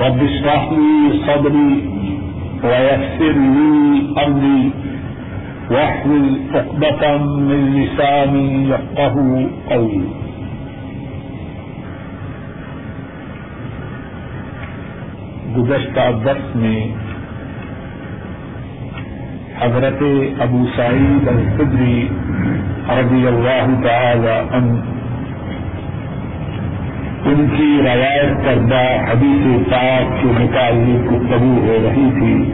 رب اشرح لي صدري ويسر لي أمري واحلل عقدة من لساني يفقه قولي. گزشتہ درس میں حضرت ابو سعید الخدری رضی اللہ تعالی عنہ ان کی روایت کردہ حدیث پاک کے متعلق گفتگو ہو رہی تھی۔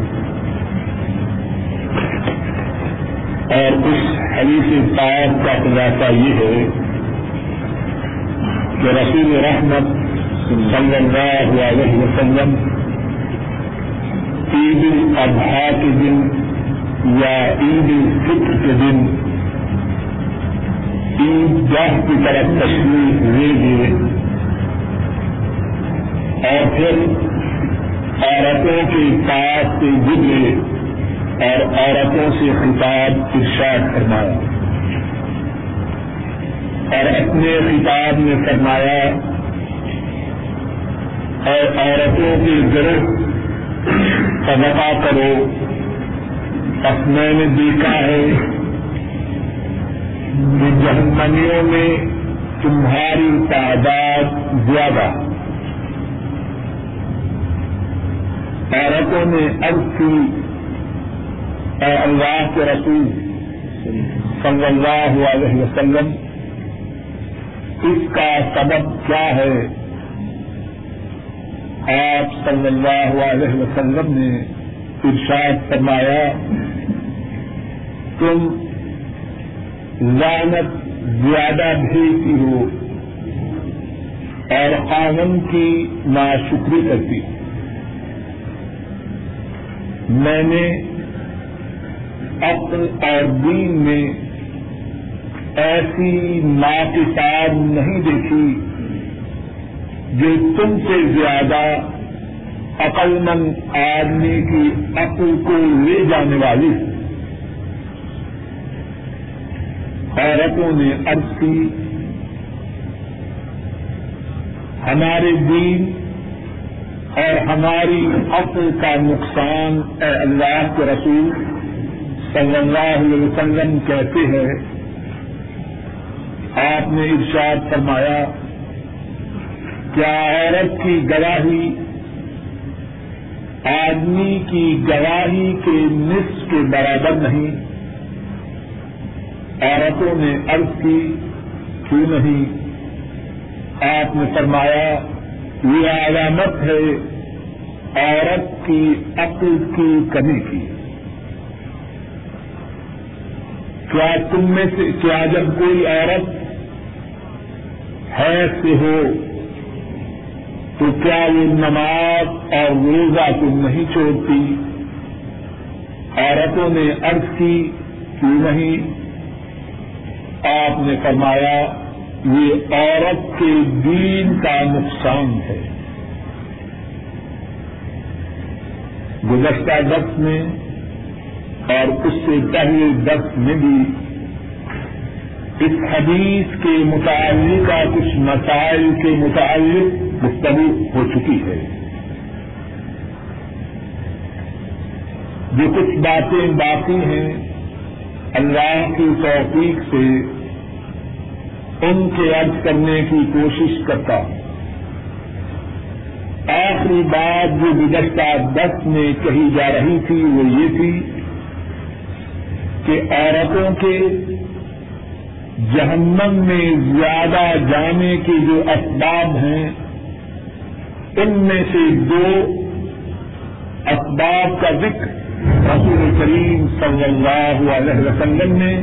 اور اس حدیث پاک کا خلاصہ یہ ہے کہ رسول رحمت صلی اللہ علیہ وسلم عید الاضحیٰ کے دن یا عید الفطر کے دن عید گاہ کی طرف تشریف لے گئے۔ اور پھر عورتوں کے پاس سے گزرے اور عورتوں سے خطاب ارشاد فرمایا۔ اور اپنے خطاب میں فرمایا، اور عورتوں کے گروہ کا کرو۔ بس میں نے دیکھا ہے کہ جہنمیوں میں تمہاری تعداد زیادہ۔ عورتوں نے اب کی اے اللہ کے رسول صلی اللہ علیہ وسلم، اس کا سبب کیا ہے؟ آپ صلی اللہ علیہ وسلم نے ارشاد فرمایا، تم لانت زیادہ بھیجتی ہو اور آنند کی ناشکری کرتی ہو۔ میں نے عقل اور دین میں ایسی ناکساب نہیں دیکھی جو تم سے زیادہ عقل مند آدمی کی عقل کو لے جانے والی عورتوں نے عرض کی، ہمارے دین اور ہماری عقل کا نقصان اے اللہ کے رسول صلی اللہ علیہ وسلم کہتے ہیں۔ آپ نے ارشاد فرمایا، کیا عورت کی گواہی آدمی کی گواہی کے نصف کے برابر نہیں؟ عورتوں نے عرض کی، کیوں نہیں؟ آپ نے فرمایا یہ علامت ہے عورت کی عقل کی کمی کی۔ کیا تم میں سے کیا جب کوئی عورت ہے سے ہو، تو کیا وہ نماز اور روزہ کو نہیں چھوڑتی؟ عورتوں نے عرض کی، کیوں نہیں؟ آپ نے فرمایا یہ عورت کے دین کا نقصان ہے۔ گزشتہ درس میں اور اس سے پہلے درس میں بھی اس حدیث کے متعلقہ کچھ مسائل کے متعلق گفتگو ہو چکی ہے۔ جو کچھ باتیں باقی ہیں، اللہ کی توفیق سے ان کے عرض کرنے کی کوشش کرتا ہوں۔ آخری بات جو گزشتہ دس میں کہی جا رہی تھی وہ یہ تھی کہ عورتوں کے جہنم میں زیادہ جانے کے جو اسباب ہیں، ان میں سے دو اسباب کا ذکر رسول کریم صلی اللہ علیہ وسلم نے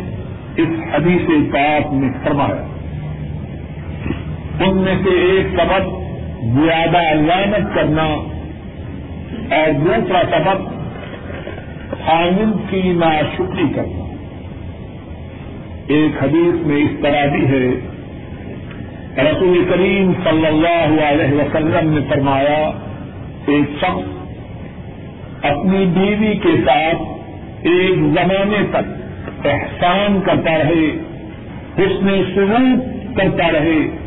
اس حدیث پاک میں فرمایا۔ ان میں سے ایک سبب زیادہ علامت کرنا اور دوسرا سبب خامن کی ناشکری کرنا۔ ایک حدیث میں اس طرح بھی ہے۔ رسول کریم صلی اللہ علیہ وسلم نے فرمایا، ایک شخص اپنی بیوی کے ساتھ ایک زمانے تک احسان کرتا رہے اس میں سلوک کرتا رہے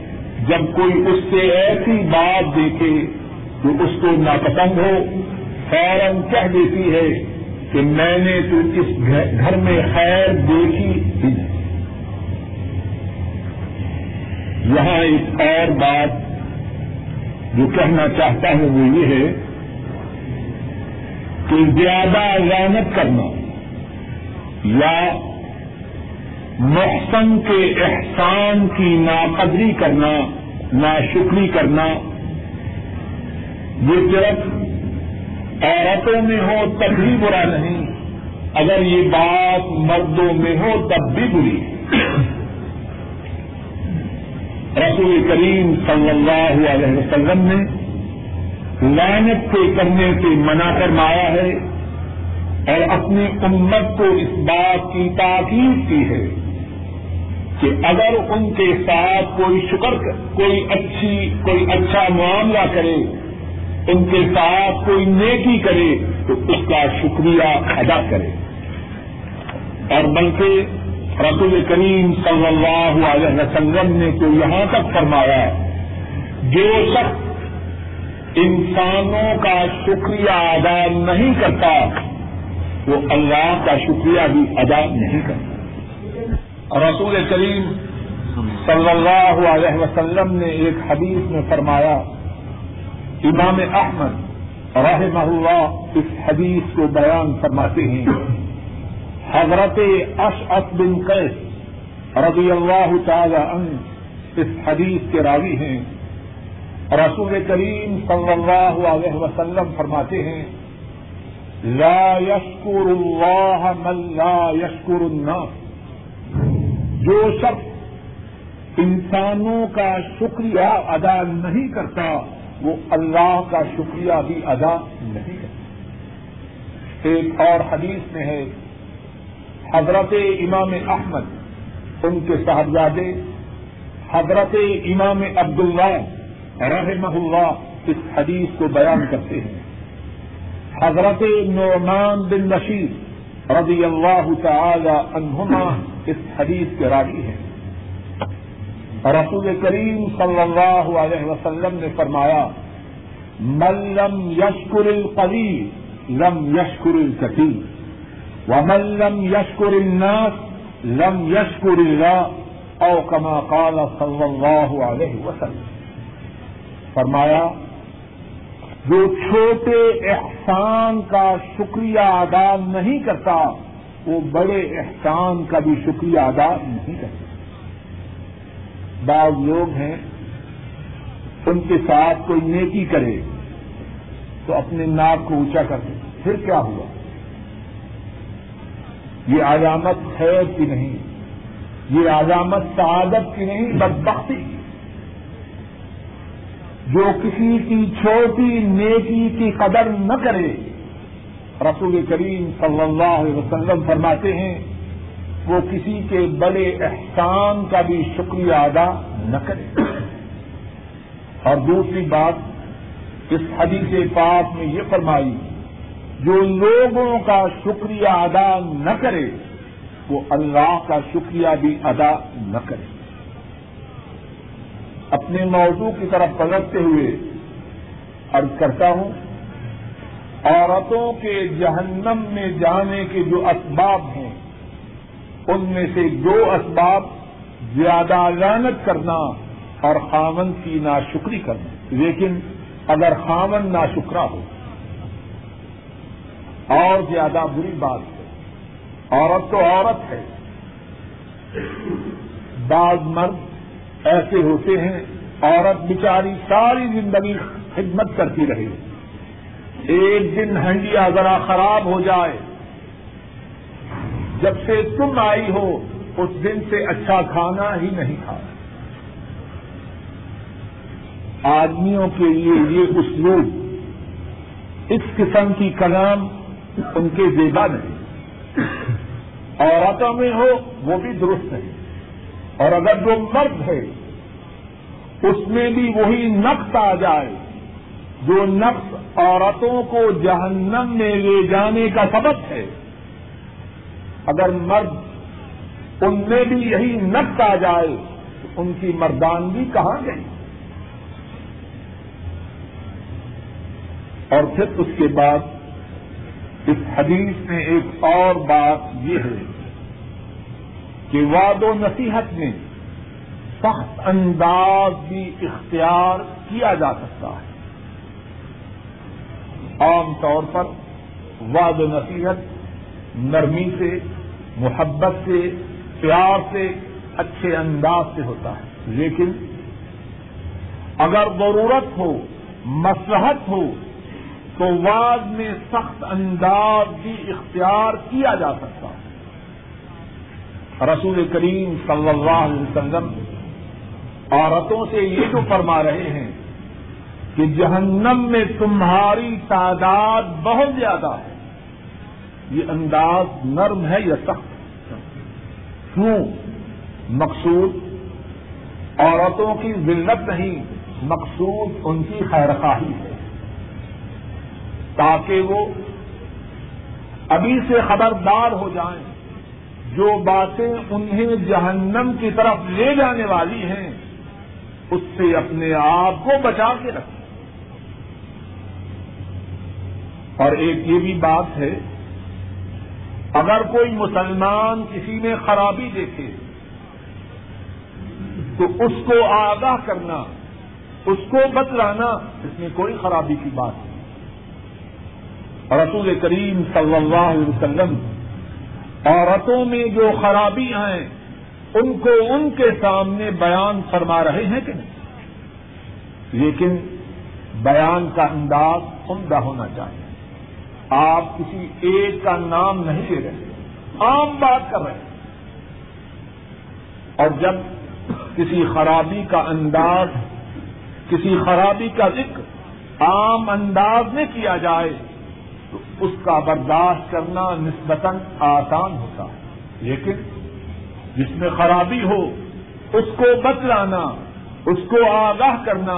جب کوئی اس سے ایسی بات دیکھے جو اس کو ناپسند ہو، فوراً کہہ دیتی ہے کہ میں نے تو اس گھر میں خیر دیکھی ہی نہیں۔ یہاں ایک اور بات جو کہنا چاہتا ہوں وہ یہ ہے کہ زیادہ رانت کرنا یا محسن کے احسان کی ناقدری کرنا، ناشکری کرنا۔ یہ صرف عورتوں میں ہو تب بھی برا نہیں، اگر یہ بات مردوں میں ہو تب بھی بری۔ رسول کریم صلی اللہ علیہ وسلم نے لانت کے کرنے سے منع فرمایا ہے اور اپنی امت کو اس بات کی تاکید کی ہے۔ کہ اگر ان کے ساتھ کوئی شکر کوئی اچھی کوئی اچھا معاملہ کرے، ان کے ساتھ کوئی نیکی کرے، تو اس کا شکریہ ادا کرے۔ اور بلکہ رسول کریم صلی اللہ علیہ وسلم نے تو یہاں تک فرمایا جو شخص انسانوں کا شکریہ ادا نہیں کرتا، وہ اللہ کا شکریہ بھی ادا نہیں کرتا۔ رسول کریم صلی اللہ علیہ وسلم نے ایک حدیث میں فرمایا، امام احمد رحمہ اللہ اس حدیث کو بیان فرماتے ہیں۔ حضرت اش بن قیس رضی اللہ تعالی عنہ اس حدیث کے راوی ہیں۔ رسول کریم صلی اللہ علیہ وسلم فرماتے ہیں، لا يشكر الله من لا يشكر الناس۔ جو شخص انسانوں کا شکریہ ادا نہیں کرتا، وہ اللہ کا شکریہ بھی ادا نہیں کرتا۔ ایک اور حدیث میں ہے، حضرت امام احمد، ان کے صاحبزادے، حضرت امام عبداللہ رحمہ اللہ اس حدیث کو بیان کرتے ہیں۔ حضرت نعمان بن نشیر رضی اللہ تعالی عنہما اس حدیث کے راوی ہیں۔ رسول کریم صلی اللہ علیہ وسلم نے فرمایا ملم یشکر القلی لم یشکر الکثیر، و ملم یشکر الناس، لم یشکر اللہ، او کما قال صلی اللہ علیہ وسلم۔ فرمایا جو چھوٹے احسان کا شکریہ ادا نہیں کرتا، وہ بڑے احسان کا بھی شکریہ ادا نہیں کرتا۔ بعض لوگ ہیں، ان کے ساتھ کوئی نیکی کرے تو اپنے ناک کو اونچا کر دے۔ پھر کیا ہوا؟ یہ علامت خیر کی نہیں، یہ علامت سعادت کی نہیں، بدبختی۔ کی جو کسی کی چھوٹی نیکی کی قدر نہ کرے۔ رسول کریم صلی اللہ علیہ وسلم فرماتے ہیں، وہ کسی کے بڑے احسان کا بھی شکریہ ادا نہ کرے۔ اور دوسری بات، اس حدیث پاک میں یہ فرمائی، جو لوگوں کا شکریہ ادا نہ کرے، وہ اللہ کا شکریہ بھی ادا نہ کرے۔ اپنے موضوع کی طرف پلٹتے ہوئے عرض کرتا ہوں، عورتوں کے جہنم میں جانے کے جو اسباب ہیں، ان میں سے دو اسباب زیادہ لانت کرنا اور خامن کی ناشکری کرنا۔ لیکن اگر خامن ناشکرا ہو، اور زیادہ بری بات ہے۔ عورت تو عورت ہے۔ بعض مرد ایسے ہوتے ہیں، عورت بیچاری ساری زندگی خدمت کرتی رہے۔ ایک دن ہنڈیا ذرا خراب ہو جائے۔ جب سے تم آئی ہو، اس دن سے اچھا کھانا ہی نہیں کھا۔ آدمیوں کے لیے یہ اسلوب، اس قسم کی کلام ان کے زیبا نہیں۔ عورتوں میں ہو، وہ بھی درست ہے اور اگر جو مرد ہے، اس میں بھی وہی نقص آ جائے، جو نقص عورتوں کو جہنم میں لے جانے کا سبب ہے۔ اگر مرد ان میں بھی یہی نقص آ جائے، تو ان کی مردانگی کہاں گئی؟ اور پھر اس کے بعد اس حدیث میں ایک اور بات یہ ہے۔ کہ واد و نصیحت میں سخت انداز بھی اختیار کیا جا سکتا ہے۔ عام طور پر واد و نصیحت نرمی سے، محبت سے، پیار سے اچھے انداز سے ہوتا ہے۔ لیکن اگر ضرورت ہو مسلحت ہو، تو واد میں سخت انداز بھی اختیار کیا جا سکتا ہے۔ رسول کریم صلی اللہ علیہ وسلم عورتوں سے یہ تو فرما رہے ہیں کہ جہنم میں تمہاری تعداد بہت زیادہ ہے۔ یہ انداز نرم ہے یا سخت؟ کیوں؟ مقصود عورتوں کی ذلت نہیں، مقصود ان کی خیر خواہی ہے۔ تاکہ وہ ابھی سے خبردار ہو جائیں۔ جو باتیں انہیں جہنم کی طرف لے جانے والی ہیں، اس سے اپنے آپ کو بچا کے رکھیں اور ایک یہ بھی بات ہے، اگر کوئی مسلمان کسی میں خرابی دیکھے، تو اس کو آگاہ کرنا، اس کو بتلانا اس میں کوئی خرابی کی بات نہیں۔ رسول کریم صلی اللہ علیہ وسلم عورتوں میں جو خرابی ہیں ان کو ان کے سامنے بیان فرما رہے ہیں کہ نہیں؟ لیکن بیان کا انداز عمدہ ہونا چاہیے۔ آپ کسی ایک کا نام نہیں لے رہے، عام بات کر رہے ہیں۔ اور جب کسی خرابی کا انداز، کسی خرابی کا ذکر عام انداز میں کیا جائے تو اس کا برداشت کرنا نسبتاً آسان ہوتا ہے۔ لیکن جس میں خرابی ہو، اس کو بتلانا، اس کو آگاہ کرنا،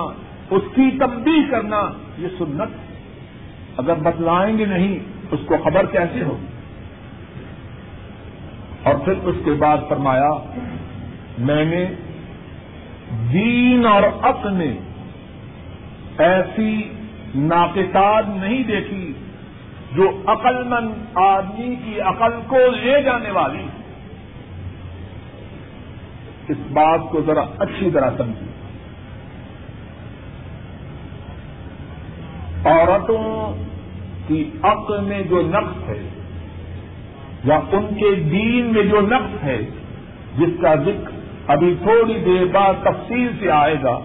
اس کی تبدیل کرنا، یہ سنت اگر بتلائیں گے نہیں، اس کو خبر کیسے ہو اور پھر اس کے بعد فرمایا، میں نے دین اور عقل میں ایسی ناقصات نہیں دیکھی جو عقل مند آدمی کی عقل کو لے جانے والی اس بات کو ذرا اچھی طرح سمجھی عورتوں کی عقل میں جو نقص ہے یا ان کے دین میں جو نقص ہے، جس کا ذکر ابھی تھوڑی دیر بعد تفصیل سے آئے گا،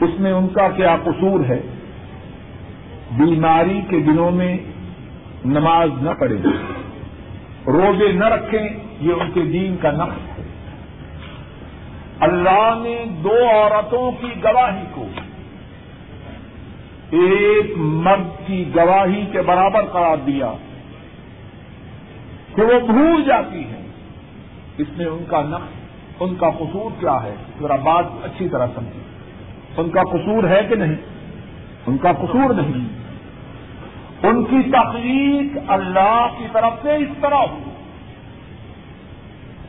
اس میں ان کا کیا قصور ہے؟ بیماری کے دنوں میں نماز نہ پڑھیں، روزے نہ رکھیں، یہ ان کے دین کا نقص ہے۔ اللہ نے دو عورتوں کی گواہی کو ایک مرد کی گواہی کے برابر قرار دیا کہ وہ بھول جاتی ہے اس میں ان کا نقص، ان کا قصور کیا ہے؟ ذرا بات اچھی طرح سمجھے ان کا قصور ہے کہ نہیں؟ ان کا قصور نہیں۔ ان کی تخلیق اللہ کی طرف سے اس طرح ہو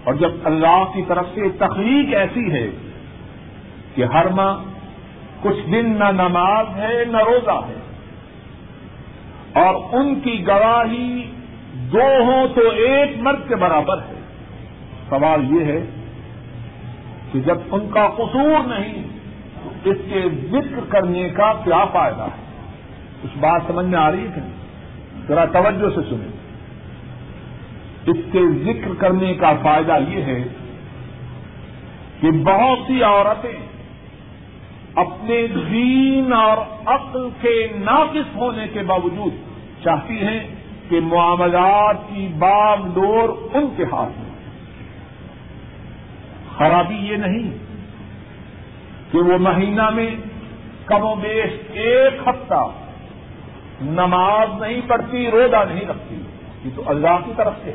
اور جب اللہ کی طرف سے تخلیق ایسی ہے کہ ہر ماہ کچھ دن نہ نماز ہے، نہ روزہ ہے، اور ان کی گواہی دو ہوں تو ایک مرد کے برابر ہے۔ سوال یہ ہے کہ جب ان کا قصور نہیں، تو اس کے ذکر کرنے کا کیا فائدہ ہے؟ کچھ بات سمجھ میں آ رہی ہے کہ ذرا توجہ سے سنیں۔ اس کے ذکر کرنے کا فائدہ یہ ہے کہ بہت سی عورتیں اپنے دین اور عقل کے ناقص ہونے کے باوجود چاہتی ہیں کہ معاملات کی باغ ڈور ان کے ہاتھ میں۔ خرابی یہ نہیں کہ وہ مہینہ میں کم و بیش ایک ہفتہ نماز نہیں پڑھتی، روزہ نہیں رکھتی، یہ تو اللہ کی طرف سے۔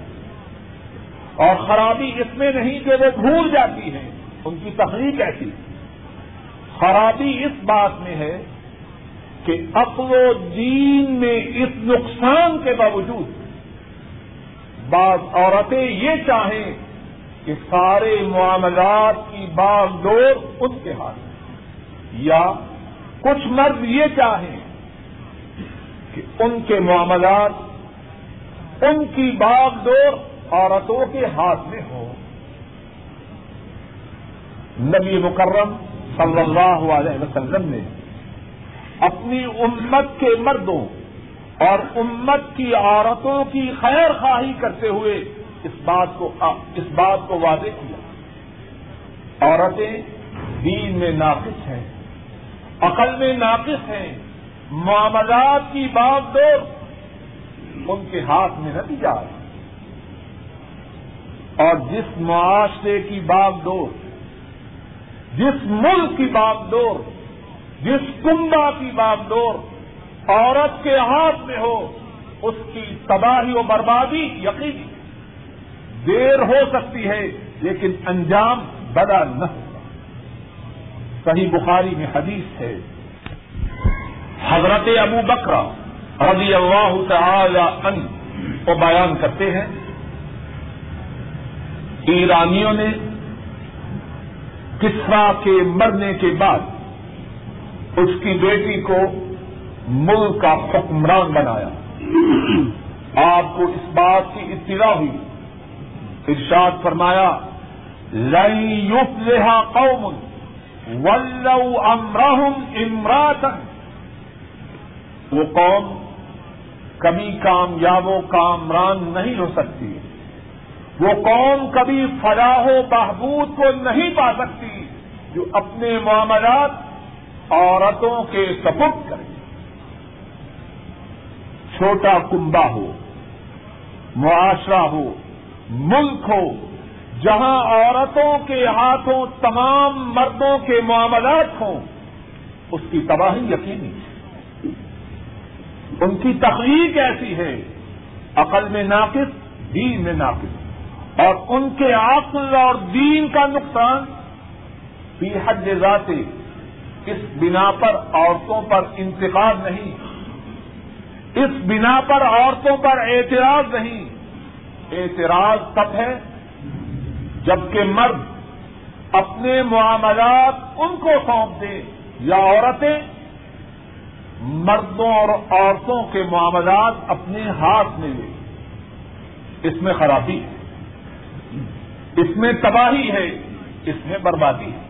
اور خرابی اس میں نہیں کہ وہ بھول جاتی ہے ان کی تحریک ایسی۔ خرابی اس بات میں ہے کہ عقل و دین میں اس نقصان کے باوجود بعض عورتیں یہ چاہیں کہ سارے معاملات کی باغ ڈور ان کے ہاتھ میں یا کچھ مرد یہ چاہیں کہ ان کے معاملات، ان کی باغ دور عورتوں کے ہاتھ میں ہو۔ نبی مکرم صلی اللہ علیہ وسلم نے اپنی امت کے مردوں اور امت کی عورتوں کی خیر خواہی کرتے ہوئے اس بات کو، اس بات کو واضح کیا۔ عورتیں دین میں ناقص ہیں، عقل میں ناقص ہیں معاملات کی بات دور، ان کے ہاتھ میں نہ دی جا رہی اور جس معاشرے کی باغ دور، جس ملک کی باغ دور، جس کنبا کی باغ دور، عورت کے ہاتھ میں ہو، اس کی تباہی و بربادی یقینی دیر ہو سکتی ہے، لیکن انجام بڑا نہ ہوگا صحیح بخاری میں حدیث ہے۔ حضرت ابو بکرا رضی اللہ تعالی ان کو بیان کرتے ہیں۔ ایرانیوں نے کسرا کے مرنے کے بعد اس کی بیٹی کو ملک کا حکمران بنایا۔ آپ کو اس بات کی اطلاع ہوئی۔ ارشاد فرمایا لئی یوپ لہا قوم ولو امراہم امراتن وہ قوم کبھی کامیاب و کامران نہیں ہو سکتی۔ وہ قوم کبھی فلاح و بہبود کو نہیں پا سکتی جو اپنے معاملات عورتوں کے سبب کرے۔ چھوٹا کنبا ہو، معاشرہ ہو، ملک ہو، جہاں عورتوں کے ہاتھوں تمام مردوں کے معاملات ہوں، اس کی تباہی یقینی ہے۔ ان کی تخلیق ایسی ہے عقل میں ناقص، دین میں ناقص۔ اور ان کے عقل اور دین کا نقصان بھی حد ذاتی اس بنا پر عورتوں پر انتقاد نہیں، اس بنا پر عورتوں پر اعتراض نہیں۔ اعتراض تب ہے جبکہ مرد اپنے معاملات ان کو سونپ دے، یا عورتیں مردوں اور عورتوں کے معاملات اپنے ہاتھ میں لے۔ اس میں خرابی ہے۔ اس میں تباہی ہے۔ اس میں بربادی ہے۔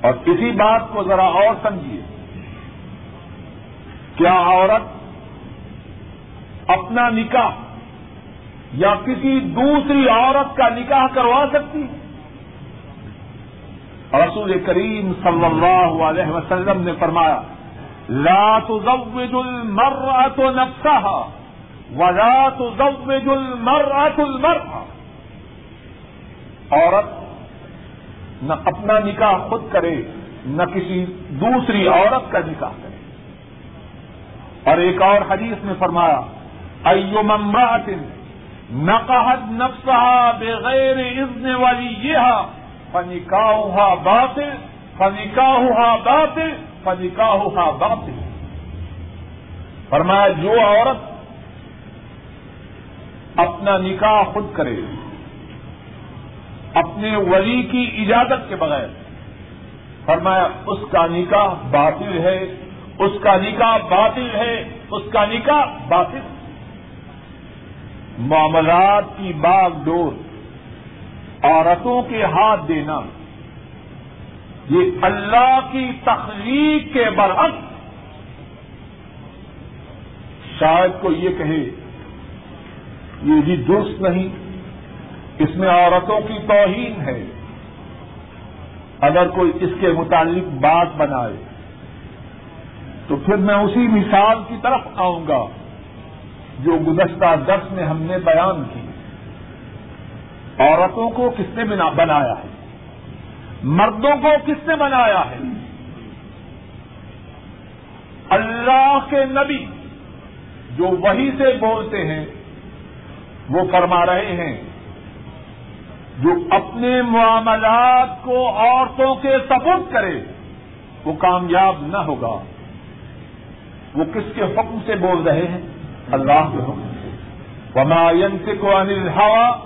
اور اسی بات کو ذرا اور سمجھیے۔ کیا عورت اپنا نکاح یا کسی دوسری عورت کا نکاح کروا سکتی رسول کریم صلی اللہ علیہ وسلم نے فرمایا لا تزوج المرأة نفسها ولا تزوج المرأة المرأة۔ عورت نہ اپنا نکاح خود کرے، نہ کسی دوسری عورت کا نکاح کرے۔ اور ایک اور حدیث میں فرمایا ایو ممرات نقحت نفسها بغیر اذن والی یہ فنکاحها باطل فنکاحها باطل۔ فنکاحها باطل۔ فرمایا، جو عورت اپنا نکاح خود کرے، اپنے ولی کی اجازت کے بغیر، فرمایا، اس کا نکاح باطل ہے، اس کا نکاح باطل ہے، اس کا نکاح باطل۔ معاملات کی باغ ڈور عورتوں کے ہاتھ دینا۔ یہ اللہ کی تخلیق کے برعکس شاید کو یہ کہے یہ بھی درست نہیں، اس میں عورتوں کی توہین ہے۔ اگر کوئی اس کے متعلق بات بنائے، تو پھر میں اسی مثال کی طرف آؤں گا جو گزشتہ درس میں ہم نے بیان کی۔ عورتوں کو کس نے بنایا ہے؟ مردوں کو کس نے بنایا ہے؟ اللہ کے نبی جو وہی سے بولتے ہیں، وہ فرما رہے ہیں، جو اپنے معاملات کو عورتوں کے سپورٹ کرے، وہ کامیاب نہ ہوگا۔ وہ کس کے حکم سے بول رہے ہیں؟ اللہ کے حکم سے۔ وماین سے کو انل ہوا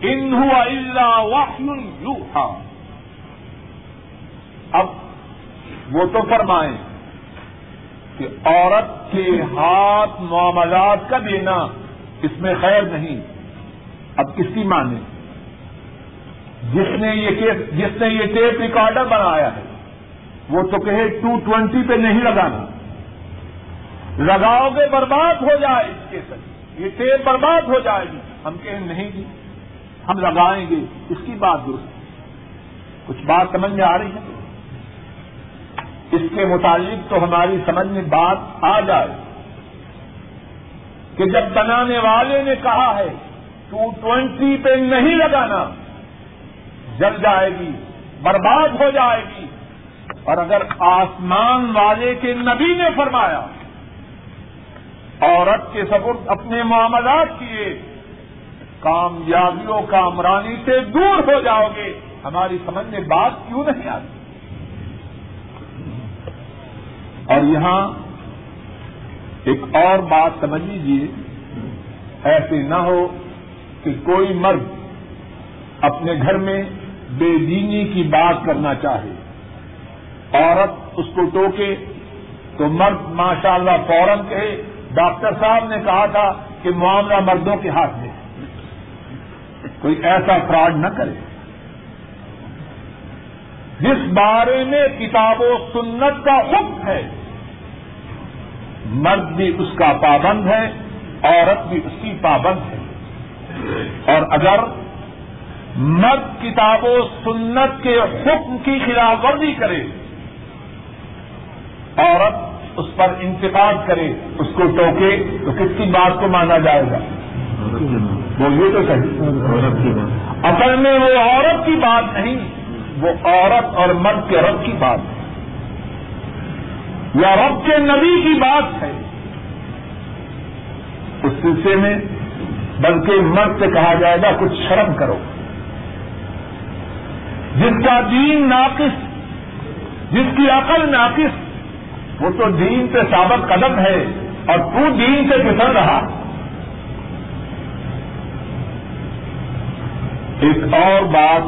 ان اللہ اب وہ تو فرمائیں کہ عورت کے ہاتھ معاملات کا دینا اس میں خیر نہیں۔ اب کس کی مانے جس نے یہ جس نے یہ ٹیپ ریکارڈر بنایا ہے، وہ تو کہے ٹو ٹوینٹی پہ نہیں لگانا۔ لگاؤ گے برباد ہو جائے اس کے ساتھ۔ یہ ٹیپ برباد ہو جائے گی۔ ہم کہیں نہیں جی۔ ہم لگائیں گے۔ اس کی بات درست۔ کچھ بات سمجھ میں آ رہی ہے؟ اس کے متعلق تو ہماری سمجھ میں بات آ جائے کہ جب بنانے والے نے کہا ہے ٹو ٹوینٹی پہ نہیں لگانا، جل جائے گی، برباد ہو جائے گی۔ اور اگر آسمان والے کے نبی نے فرمایا، عورت کے سبق اپنے معاملات کیے، کامیابیوں کا امرانی سے دور ہو جاؤ گے، ہماری سمجھ میں بات کیوں نہیں آتی؟ اور یہاں ایک اور بات سمجھ لیجیے ایسے نہ ہو کہ کوئی مرد اپنے گھر میں بے دینی کی بات کرنا چاہے، عورت اس کو ٹوکے تو مرد ماشاء اللہ فوراً کہے، ڈاکٹر صاحب نے کہا تھا کہ معاملہ مردوں کے ہاتھ میں کوئی ایسا فراڈ نہ کرے۔ جس بارے میں کتاب و سنت کا حکم ہے مرد بھی اس کا پابند ہے، عورت بھی اس کی پابند ہے۔ اور اگر مرد کتاب و سنت کے حکم کی خلاف ورزی کرے، عورت اس پر انتقاد کرے، اس کو ٹوکے، تو کس کی بات کو مانا جائے گا؟ بولیے تو صحیح۔ اصل میں وہ عورت کی بات نہیں، وہ عورت اور مرد کے رب کی بات ہے۔ یا رب کے نبی کی بات ہے۔ اس سلسلے میں بلکہ مرد سے کہا جائے گا، کچھ شرم کرو۔ جس کا دین ناقص، جس کی عقل ناقص، وہ تو دین پہ ثابت قدم ہے اور تو دین سے پسر رہا۔ ایک اور بات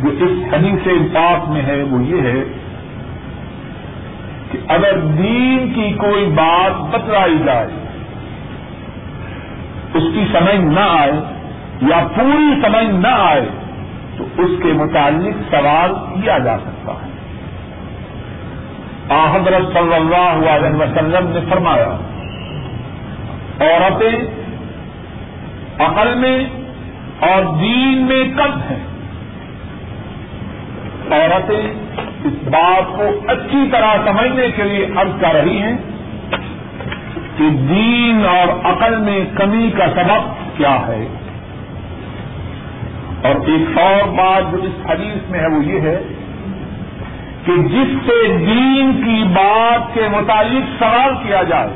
جو اس حدیث سے انصاف میں ہے، وہ یہ ہے کہ اگر دین کی کوئی بات بتلائی جائے، اس کی سمجھ نہ آئے یا پوری سمجھ نہ آئے، تو اس کے متعلق سوال کیا جا سکتا ہے۔ حضرت صلی اللہ علیہ وسلم نے فرمایا، عورتیں عقل میں اور دین میں کم ہیں۔ عورتیں اس بات کو اچھی طرح سمجھنے کے لیے عرض کر رہی ہیں کہ دین اور عقل میں کمی کا سبب کیا ہے۔ اور ایک اور بات جو اس حدیث میں ہے وہ یہ ہے کہ جس سے دین کی بات کے متعلق سوال کیا جائے،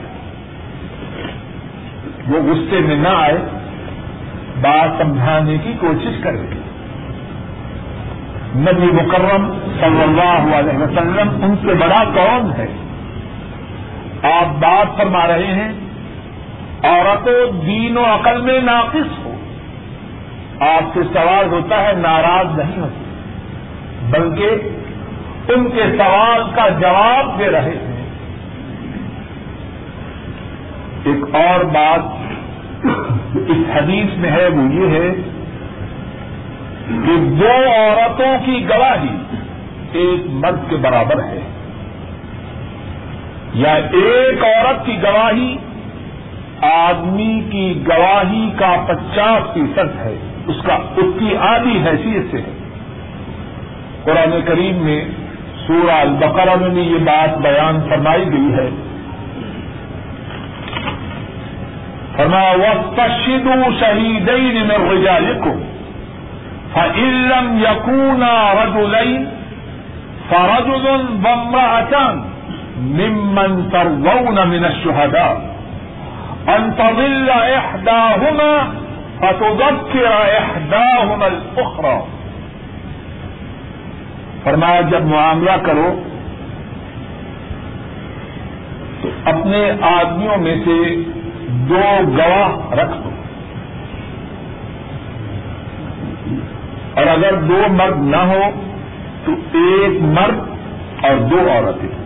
وہ غصے میں نہ آئے، بات سمجھانے کی کوشش کرے۔ نبی مکرم صلی اللہ علیہ وسلم ان سے بڑا کون ہے۔ آپ بات فرما رہے ہیں عورتوں دین و عقل میں ناقص ہو۔ آپ سے سوال ہوتا ہے، ناراض نہیں ہوتی بلکہ ان کے سوال کا جواب دے رہے ہیں۔ ایک اور بات اس حدیث میں ہے، وہ یہ ہے کہ دو عورتوں کی گواہی ایک مرد کے برابر ہے یا ایک عورت کی گواہی آدمی کی گواہی کا پچاس فیصد ہے، اس کا، اس کی آدھی حیثیت سے ہے۔ قرآن کریم میں سورہ البقرہ میں بھی یہ بات بیان فرمائی گئی ہے۔ فرما وقت شہیدین میں رجالکم لم يكونا رجلين فرجل وامرأتان ممن ترضون من الشهداء أن تضل إحداهما فتذكر إحداهما الأخرى فرمایا جب معاملہ کرو تو اپنے آدمیوں میں سے دو گواہ رکھ دو۔ اور اگر دو مرد نہ ہو تو ایک مرد اور دو عورتیں۔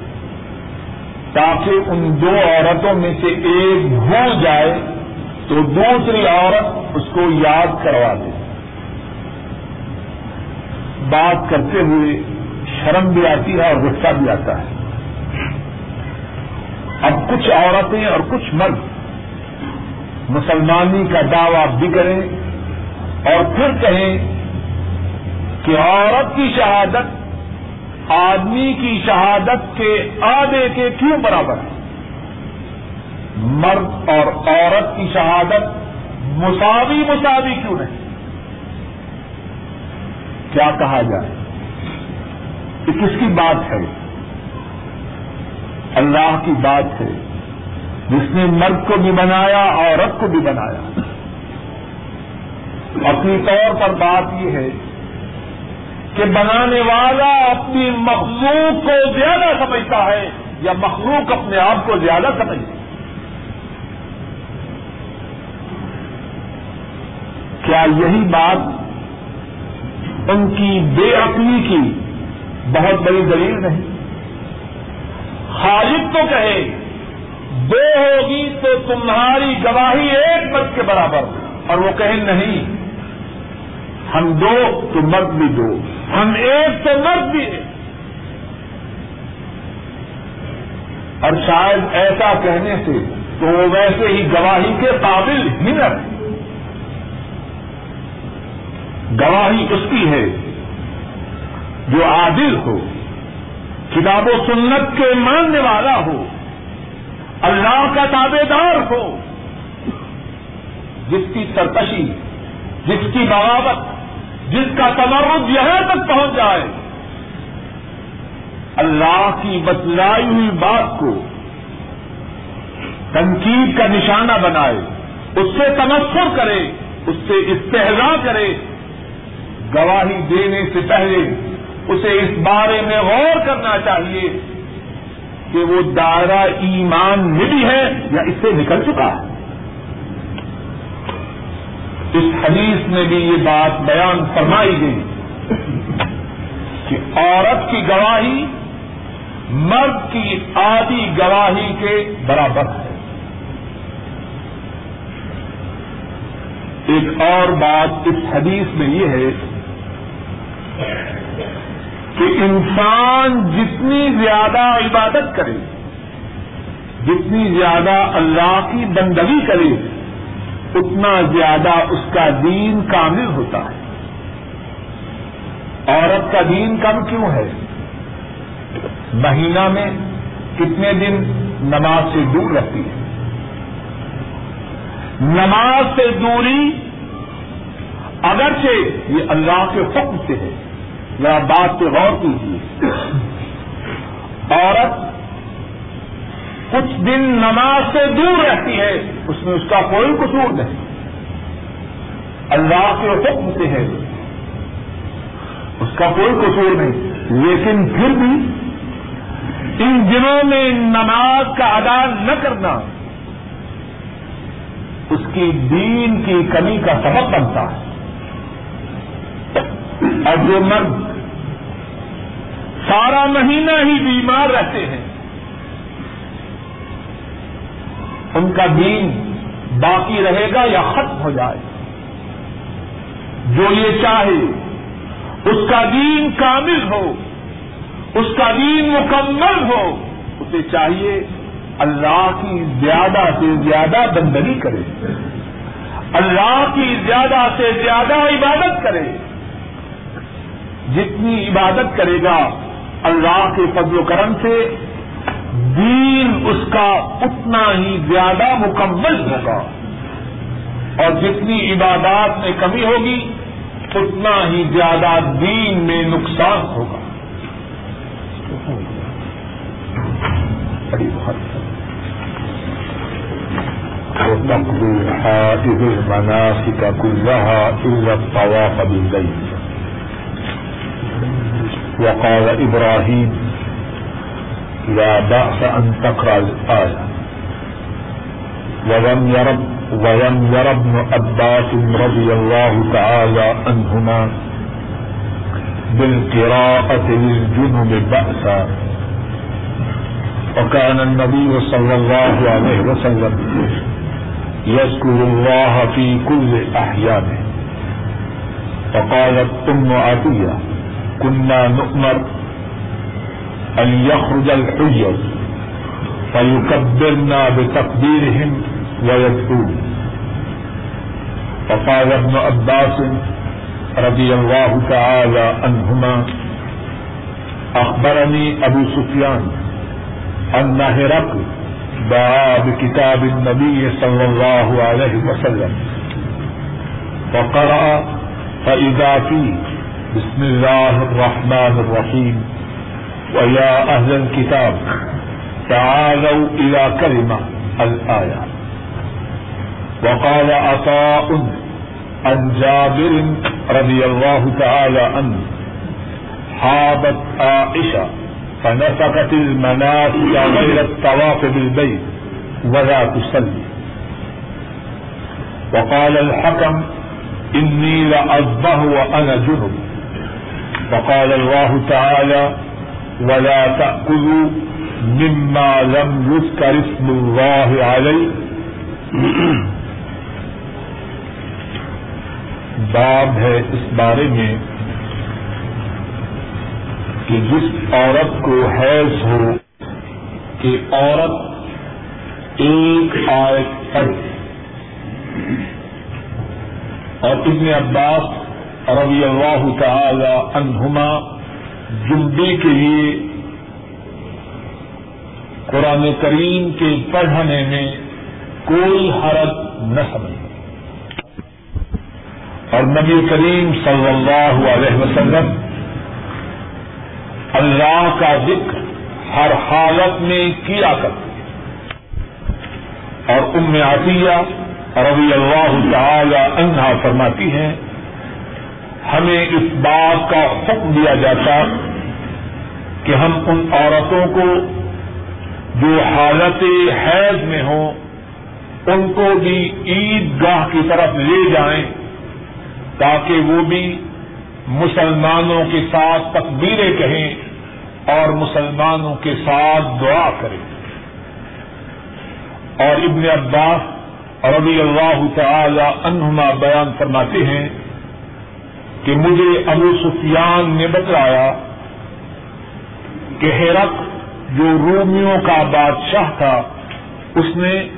تاکہ ان دو عورتوں میں سے ایک بھول جائے تو دوسری عورت اس کو یاد کروا دے۔ بات کرتے ہوئے شرم بھی آتی ہے اور غصہ بھی آتا ہے۔ اب کچھ عورتیں اور کچھ مرد مسلمانی کا دعوی بھی کریں اور پھر کہیں کہ عورت کی شہادت آدمی کی شہادت کے آدھے کے کیوں برابر ہے؟ مرد اور عورت کی شہادت مساوی مساوی کیوں نہیں؟ کیا کہا جائے؟ کہ کس کی بات ہے؟ اللہ کی بات ہے۔ جس نے مرد کو بھی بنایا، عورت کو بھی بنایا۔ اپنی طور پر بات یہ ہے کہ بنانے والا اپنی مخلوق کو زیادہ سمجھتا ہے یا مخلوق اپنے آپ کو زیادہ سمجھتا ہے؟ کیا یہی بات ان کی بے عقلی کی بہت بڑی دلیل نہیں؟ خالد تو کہے دو ہوگی تو تمہاری گواہی ایک مرد کے برابر، اور وہ کہیں نہیں ہم دو تو مرد بھی دو، ہم ایک تو مرد بھی ایک۔ اور شاید ایسا کہنے سے تو وہ ویسے ہی گواہی کے قابل ہی نہ گواہی اس کی ہے جو عادل ہو، کتاب و سنت کے ماننے والا ہو، اللہ کا تابے دار ہو۔ جس کی سرکشی، جس کی بغاوت جس کا تمرد یہاں تک پہنچ جائے۔ اللہ کی بتلائی ہوئی بات کو تنقید کا نشانہ بنائے۔ اس سے تمسر کرے، اس سے استحضا کرے۔ گواہی دینے سے پہلے اسے اس بارے میں غور کرنا چاہیے کہ وہ دائرہ ایمان میں بھی ہے یا اس سے نکل چکا ہے۔ اس حدیث میں بھی یہ بات بیان فرمائی گئی کہ عورت کی گواہی مرد کی آدھی گواہی کے برابر ہے۔ ایک اور بات اس حدیث میں یہ ہے کہ انسان جتنی زیادہ عبادت کرے، جتنی زیادہ اللہ کی بندگی کرے اتنا زیادہ اس کا دین کامل ہوتا ہے۔ عورت کا دین کم کیوں ہے؟ مہینہ میں کتنے دن نماز سے دور رہتی ہے؟ نماز سے دوری اگرچہ یہ اللہ کے حکم سے ہے۔ ذرا بات پہ غور کیجیے۔ عورت کچھ دن نماز سے دور رہتی ہے، اس میں اس کا کوئی قصور نہیں۔ اللہ کے حکم سے ہے۔ اس کا کوئی قصور نہیں۔ لیکن پھر بھی ان دنوں میں نماز کا ادا نہ کرنا اس کی دین کی کمی کا سبب بنتا ہے۔ اور جو مرد سارا مہینہ ہی بیمار رہتے ہیں ان کا دین باقی رہے گا یا ختم ہو جائے جو یہ چاہے، اس کا دین کامل ہو، اس کا دین مکمل ہو، اسے چاہیے اللہ کی زیادہ سے زیادہ بندگی کرے، اللہ کی زیادہ سے زیادہ عبادت کرے۔ جتنی عبادت کرے گا اللہ کے فضل و کرم سے دین اس کا اتنا ہی زیادہ مکمل ہوگا۔ اور جتنی عبادات میں کمی ہوگی، اتنا ہی زیادہ دین میں نقصان ہوگا۔ بڑی بہت المناسك كلها إلا الطواف بالبيت وقال إبراهيم لا بأس أن تقرأ الآية. ولم يرب ولم ير ابن عباس رضي الله تعالى عنهما بالقراءة للجنب بأسا. وكان النبي صلى الله عليه وسلم يذكر الله في كل أحيانه فقالت أم عطية كنا نؤمر يخرج الحجر فيكبرنا بتكبيرهم ويدعون فقال ابن عباس رضي الله تعالى عنهما، أخبرني أبو سفيان أن هرقل دعا بكتاب النبي صلى الله عليه وسلم. فقرأ، فإذا فيه، بسم الله الرحمن الرحيم. ويا أهل الكتاب تعالوا إلى كلمة الآية وقال عطاء عن جابر رضي الله تعالى عنه حابت عائشة فنفقت المناسك غير الطواف بالبيت ولا تصلي وقال الحكم إني لأصبه وأنا جنب وقال الله تعالى ولا تأكلوا مما لم يذكر اسم الله عليه. باب ہے اس بارے میں کہ جس عورت کو حیض ہو، کہ عورت ایک آیت پڑھے۔ اور ابن عباس رضی اللہ تعالی عنہما جمبی کے لیے قرآن کریم کے پڑھنے میں کوئی حرج نہ سمجھ اور نبی کریم صلی اللہ علیہ وسلم اللہ کا ذکر ہر حالت میں کیا کرتے اور ام عطیہ رضی اللہ تعالی عنہا فرماتی ہیں ہمیں اس بات کا حکم دیا جاتا کہ ہم ان عورتوں کو جو حالت حیض میں ہوں، ان کو بھی عید گاہ کی طرف لے جائیں تاکہ وہ بھی مسلمانوں کے ساتھ تقبیریں کہیں اور مسلمانوں کے ساتھ دعا کریں۔ اور ابن عباس رضی اللہ تعالی عنہما بیان فرماتے ہیں کہ مجھے ابو سفیان نے بتلایا کہ ہیرک جو رومیوں کا بادشاہ تھا، اس نے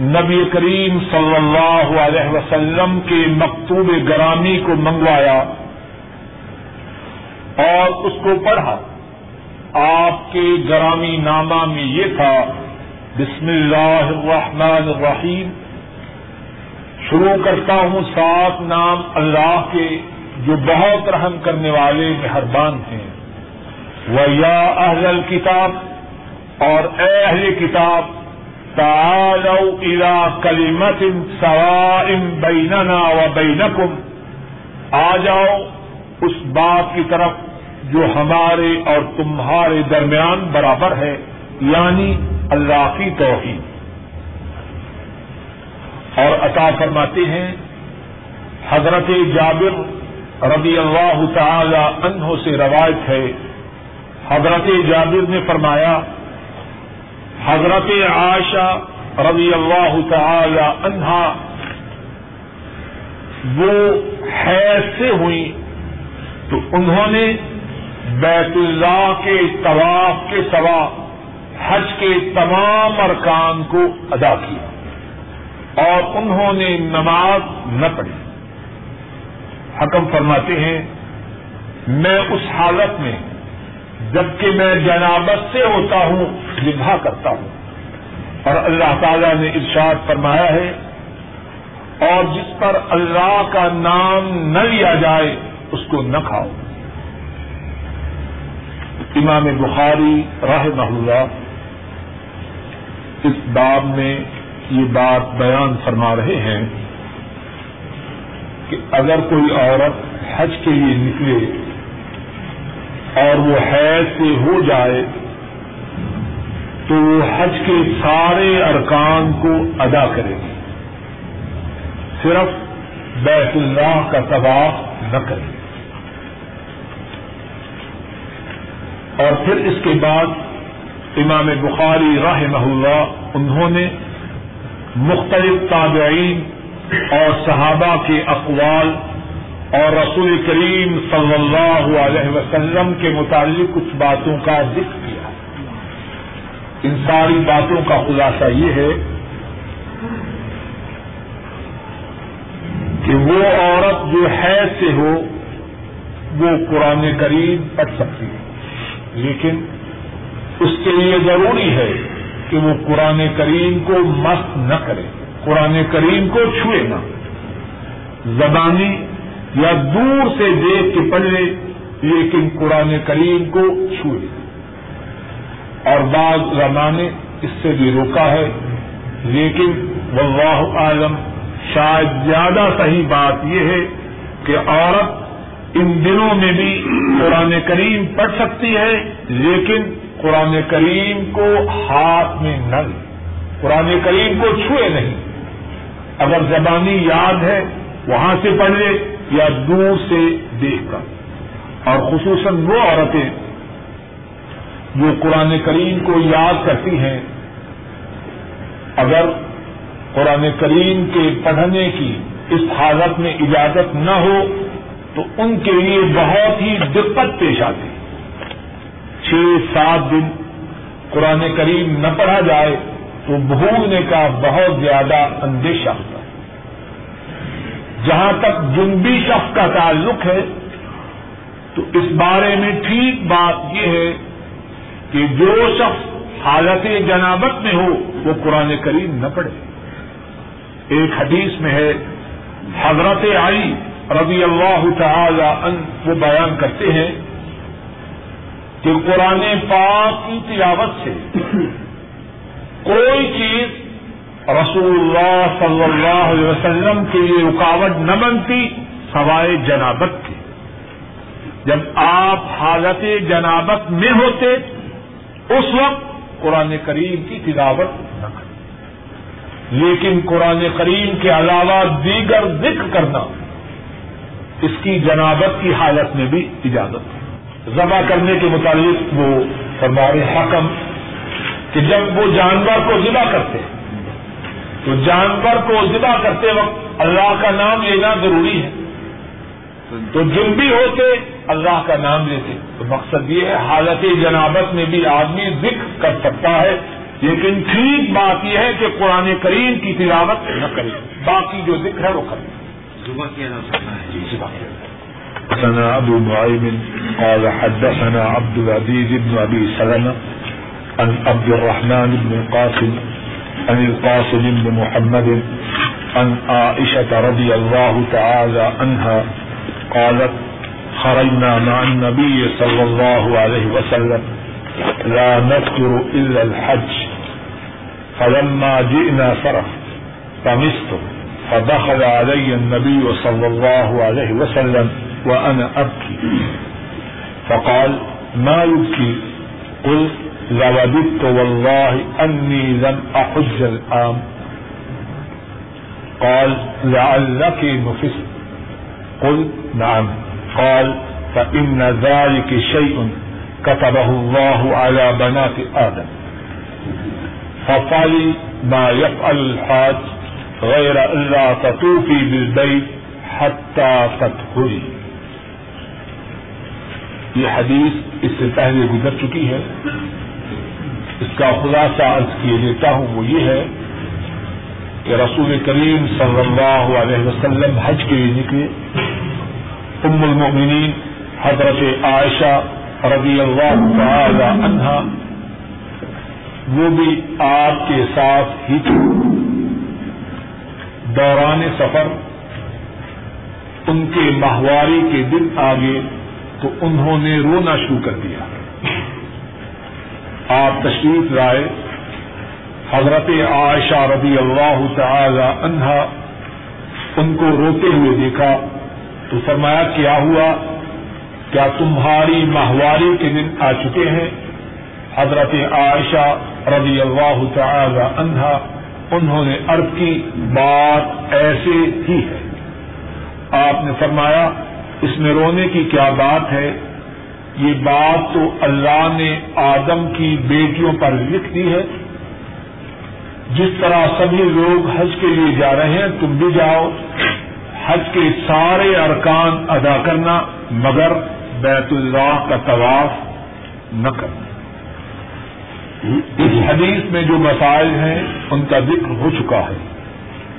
نبی کریم صلی اللہ علیہ وسلم کے مکتوب گرامی کو منگوایا اور اس کو پڑھا۔ آپ کے گرامی نامہ میں یہ تھا، بسم اللہ الرحمن الرحیم۔ شروع کرتا ہوں سات نام اللہ کے جو بہت رحم کرنے والے مہربان ہیں۔ وہ یا اہل کتاب اور اے اہل کتاب، تعالوا الى کلیمت سواء بیننا و بینکم۔ آ جاؤ اس بات کی طرف جو ہمارے اور تمہارے درمیان برابر ہے یعنی اللہ کی توحید۔ اور عطا فرماتے ہیں، حضرت جابر رضی اللہ تعالی عنہ سے روایت ہے۔ حضرت جابر نے فرمایا، حضرت عائشہ رضی اللہ تعالی عنہا وہ حیض سے ہوئی۔ تو انہوں نے بیت اللہ کے طواف کے سوا حج کے تمام ارکان کو ادا کیا اور انہوں نے نماز نہ پڑھی۔ حکم فرماتے ہیں، میں اس حالت میں جبکہ میں جنابت سے ہوتا ہوں، نبھا کرتا ہوں۔ اور اللہ تعالی نے ارشاد فرمایا ہے، اور جس پر اللہ کا نام نہ لیا جائے، اس کو نہ کھاؤ۔ امام بخاری راہ اللہ اس باب میں یہ بات بیان فرما رہے ہیں۔ کہ اگر کوئی عورت حج کے لیے نکلے اور وہ حیض سے ہو جائے تو وہ حج کے سارے ارکان کو ادا کرے گی۔ صرف بیت اللہ کا طواف نہ کرے اور پھر اس کے بعد امام بخاری رحمہ اللہ انہوں نے مختلف تابعین اور صحابہ کے اقوال اور رسول کریم صلی اللہ علیہ وسلم کے متعلق کچھ باتوں کا ذکر کیا۔ ان ساری باتوں کا خلاصہ یہ ہے کہ وہ عورت جو ہے سے ہو، وہ قرآن کریم پڑھ سکتی ہے۔ لیکن اس کے لیے ضروری ہے کہ وہ قرآن کریم کو مست نہ کرے۔ قرآن کریم کو چھوئے نہ۔ زبانی یا دور سے دیکھ کے پڑھ لے لیکن قرآن کریم کو چھوئے۔ اور بعض زمانے اس سے بھی روکا ہے۔ لیکن واللہ عالم شاید زیادہ صحیح بات یہ ہے کہ عورت ان دنوں میں بھی قرآن کریم پڑھ سکتی ہے، لیکن قرآن کریم کو ہاتھ میں نہ لے۔ قرآن کریم کو چھوئے نہیں۔ اگر زبانی یاد ہے وہاں سے پڑھ لے یا دور سے دیکھ کر۔ اور خصوصاً وہ عورتیں جو قرآن کریم کو یاد کرتی ہیں، اگر قرآن کریم کے پڑھنے کی اس حالت میں اجازت نہ ہو، تو ان کے لیے بہت ہی دقت پیش آتی۔ چھ سات دن قرآن کریم نہ پڑھا جائے تو بھولنے کا بہت زیادہ اندیشہ ہوتا ہے۔ جہاں تک جنبی شخص کا تعلق ہے، تو اس بارے میں ٹھیک بات یہ ہے کہ جو شخص حالت جنابت میں ہو، وہ قرآن کریم نہ پڑھے۔ ایک حدیث میں ہے، حضرت آئی رضی اللہ تعالی ان وہ بیان کرتے ہیں کہ قرآن پاک کی تلاوت سے کوئی چیز رسول اللہ صلی اللہ علیہ وسلم کے لیے رکاوٹ نہ بنتی سوائے جنابت کی۔ جب آپ حالت جنابت میں ہوتے، اس وقت قرآن کریم کی تلاوت نہ کرتے لیکن قرآن کریم کے علاوہ دیگر ذکر کرنا، اس کی جنابت کی حالت میں بھی اجازت ہے۔ ذبح کرنے کے متعلق وہ فرمار حکم کہ جب وہ جانور کو ذبح کرتے تو جانور کو ذبح کرتے وقت اللہ کا نام لینا ضروری ہے۔ تو جن بھی ہوتے اللہ کا نام لیتے۔ تو مقصد یہ ہے حالت جنابت میں بھی آدمی ذکر کر سکتا ہے۔ لیکن ٹھیک بات یہ ہے کہ قرآن کریم کی تلاوت نہ کرے۔ باقی جو ذکر ہے وہ کرے۔ حدثنا ابو نعيم قال حدثنا عبد العزيز بن ابي سلمة عن عبد الرحمن بن القاسم، عن القاسم بن محمد، عن عائشة رضي الله تعالى عنها قالت خرجنا مع النبي صلى الله عليه وسلم، لا نذكر إلا الحج، فلما جئنا فرح، فمست، فدخل علي النبي صلى الله عليه وسلم وأنا أبكي. فقال ما يبكي؟ قلت لوددت والله أني لم أحج الآن. قال، لعلك نفست قلت نعم. قال، فإن ذلك شيء كتبه الله على بنات آدم. ففعل ما يفعل الحاج غير ألا تطوفي بالبيت حتى تطهري یہ حدیث اس سے پہلے گزر چکی ہے. اس کا خلاصہ عرض کیے دیتا ہوں، وہ یہ ہے کہ رسول کریم صلی اللہ علیہ وسلم حج کے لیے نکلے۔ ام المؤمنین حضرت عائشہ رضی اللہ تعالی عنہا وہ بھی آپ کے ساتھ ہی تھے۔ دوران سفر ان کے ماہواری کے دن آگے تو انہوں نے رونا شروع کر دیا۔ آپ تشریف لائے۔ حضرت عائشہ رضی اللہ تعالی عنہا ان کو روتے ہوئے دیکھا تو فرمایا، کیا ہوا؟ کیا تمہاری ماہواری کے دن آ چکے ہیں؟ حضرت عائشہ رضی اللہ تعالی عنہا انہوں نے عرض کی، بات ایسے ہی ہے۔ آپ نے فرمایا، اس میں رونے کی کیا بات ہے؟ یہ بات تو اللہ نے آدم کی بیٹیوں پر لکھ دی ہے۔ جس طرح سبھی لوگ حج کے لیے جا رہے ہیں، تم بھی جاؤ۔ حج کے سارے ارکان ادا کرنا، مگر بیت اللہ کا طواف نہ کرنا۔ اس حدیث میں جو مسائل ہیں، ان کا ذکر ہو چکا ہے۔